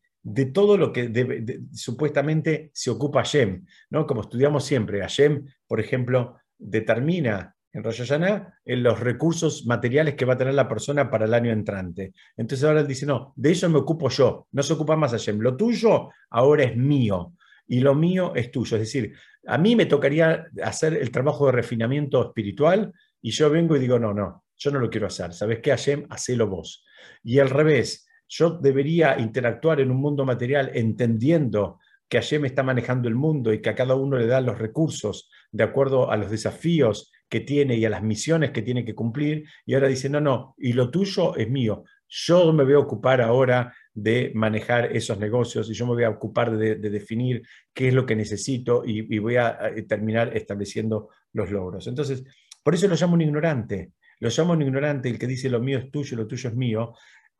todo lo que supuestamente se ocupa Hashem, ¿no? Como estudiamos siempre, Hashem, por ejemplo, determina en Rosh Hashanah en los recursos materiales que va a tener la persona para el año entrante. Entonces ahora él dice, no, de eso me ocupo yo, no se ocupa más Hashem. Lo tuyo ahora es mío y lo mío es tuyo. Es decir, a mí me tocaría hacer el trabajo de refinamiento espiritual y yo vengo y digo, no, no, yo no lo quiero hacer. ¿Sabes qué, Hashem? Hacelo vos. Y al revés, yo debería interactuar en un mundo material entendiendo que Hashem está manejando el mundo y que a cada uno le da los recursos de acuerdo a los desafíos que tiene y a las misiones que tiene que cumplir, y ahora dice, no, no, y lo tuyo es mío. Yo me voy a ocupar ahora de manejar esos negocios y yo me voy a ocupar de, definir qué es lo que necesito y, y, voy a terminar estableciendo los logros. Entonces, por eso lo llamo un ignorante. Lo llamo un ignorante el que dice lo mío es tuyo, lo tuyo es mío,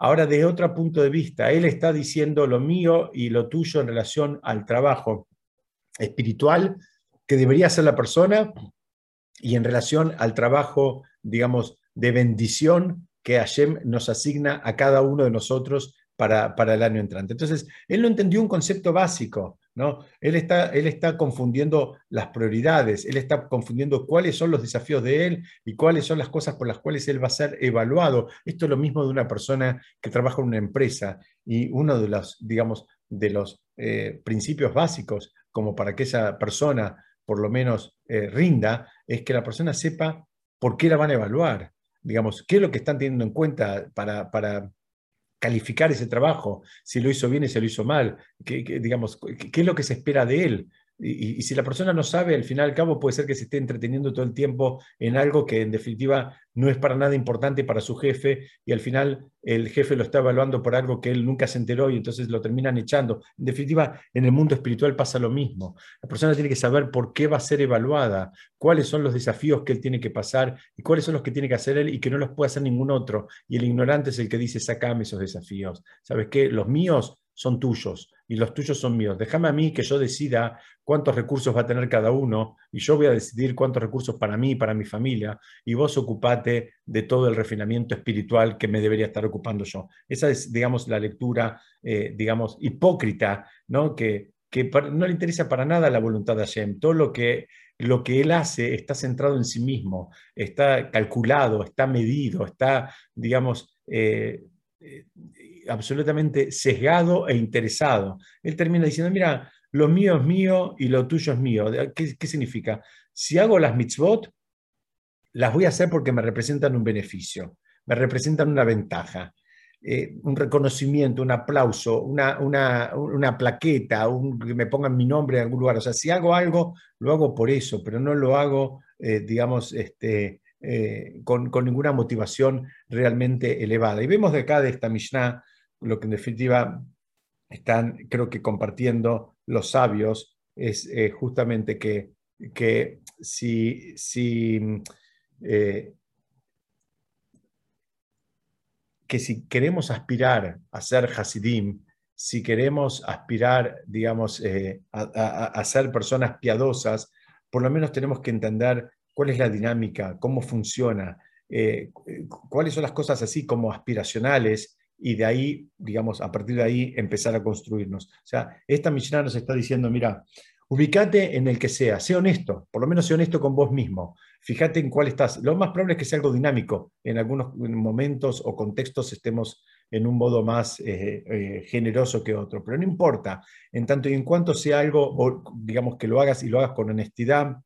Ahora, desde otro punto de vista, él está diciendo lo mío y lo tuyo en relación al trabajo espiritual que debería hacer la persona y en relación al trabajo, digamos, de bendición que Hashem nos asigna a cada uno de nosotros para, para el año entrante. Entonces, él no entendió un concepto básico ¿no? Él está, él está confundiendo las prioridades, él está confundiendo cuáles son los desafíos de él y cuáles son las cosas por las cuales él va a ser evaluado. Esto es lo mismo de una persona que trabaja en una empresa y uno de los, digamos, de los eh, principios básicos como para que esa persona por lo menos eh, rinda, es que la persona sepa por qué la van a evaluar, digamos, qué es lo que están teniendo en cuenta para, para calificar ese trabajo, si lo hizo bien y si lo hizo mal, digamos, qué es lo que se espera de él. Y, si la persona no sabe, al final al cabo puede ser que se esté entreteniendo todo el tiempo en algo que en definitiva no es para nada importante para su jefe y al final el jefe lo está evaluando por algo que él nunca se enteró y entonces lo terminan echando. En definitiva, en el mundo espiritual pasa lo mismo. La persona tiene que saber por qué va a ser evaluada, cuáles son los desafíos que él tiene que pasar y cuáles son los que tiene que hacer él y que no los puede hacer ningún otro. Y el ignorante es el que dice, sacame esos desafíos. ¿Sabes qué? Los míos son tuyos y los tuyos son míos. Déjame a mí que yo decida cuántos recursos va a tener cada uno y yo voy a decidir cuántos recursos para mí para mi familia y vos ocupate de todo el refinamiento espiritual que me debería estar ocupando yo. Esa es, digamos, la lectura, eh, digamos, hipócrita, ¿no? Que, que no le interesa para nada la voluntad de Hashem. Todo lo que, lo que él hace está centrado en sí mismo, está calculado, está medido, está, digamos, eh, eh, absolutamente sesgado e interesado. Él termina diciendo, mira, lo mío es mío y lo tuyo es mío. ¿Qué, significa? Si hago las mitzvot, las voy a hacer porque me representan un beneficio, me representan una ventaja. Eh, un reconocimiento, un aplauso, una, una, plaqueta, que me pongan mi nombre en algún lugar. O sea, si hago algo, lo hago por eso, pero no lo hago, eh, digamos, este, eh, con, con, ninguna motivación realmente elevada. Y vemos de acá de esta Mishnah lo que en definitiva están, creo que compartiendo los sabios, es eh, justamente que, que si, si eh, que si queremos aspirar a ser Hasidim, si queremos aspirar, digamos, eh, a, ser personas piadosas, por lo menos tenemos que entender cuál es la dinámica, cómo funciona, cuáles son las cosas así como aspiracionales y de ahí, digamos, a partir de ahí empezar a construirnos. O sea, esta Mishnah nos está diciendo, mira, ubícate en el que sea, sé honesto, por lo menos sé honesto con vos mismo, fíjate en cuál estás. Lo más probable es que sea algo dinámico, en algunos momentos o contextos estemos en un modo más eh, eh, generoso que otro, pero no importa, en tanto y en cuanto sea algo, digamos, que lo hagas y lo hagas con honestidad,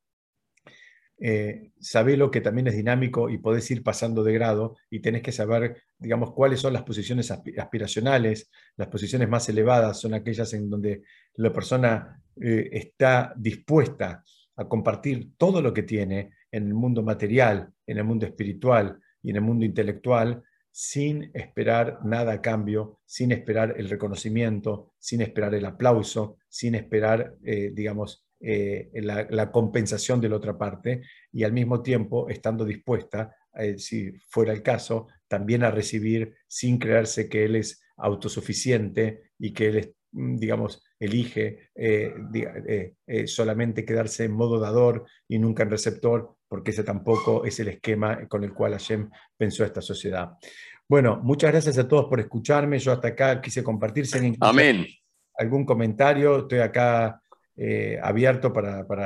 eh, sabelo que también es dinámico y podés ir pasando de grado y tenés que saber, digamos, cuáles son las posiciones aspiracionales, las posiciones más elevadas son aquellas en donde la persona eh, está dispuesta a compartir todo lo que tiene en el mundo material, en el mundo espiritual y en el mundo intelectual, sin esperar nada a cambio, sin esperar el reconocimiento, sin esperar el aplauso, sin esperar, eh, digamos, eh, la, compensación de la otra parte y al mismo tiempo estando dispuesta, eh, si fuera el caso, también a recibir sin creerse que él es autosuficiente y que él, mm, digamos, elige eh, solamente quedarse en modo dador y nunca en receptor, porque ese tampoco es el esquema con el cual Hashem pensó esta sociedad. Bueno, muchas gracias a todos por escucharme. Yo hasta acá quise compartir. Amén. Algún comentario, estoy acá eh, abierto para, para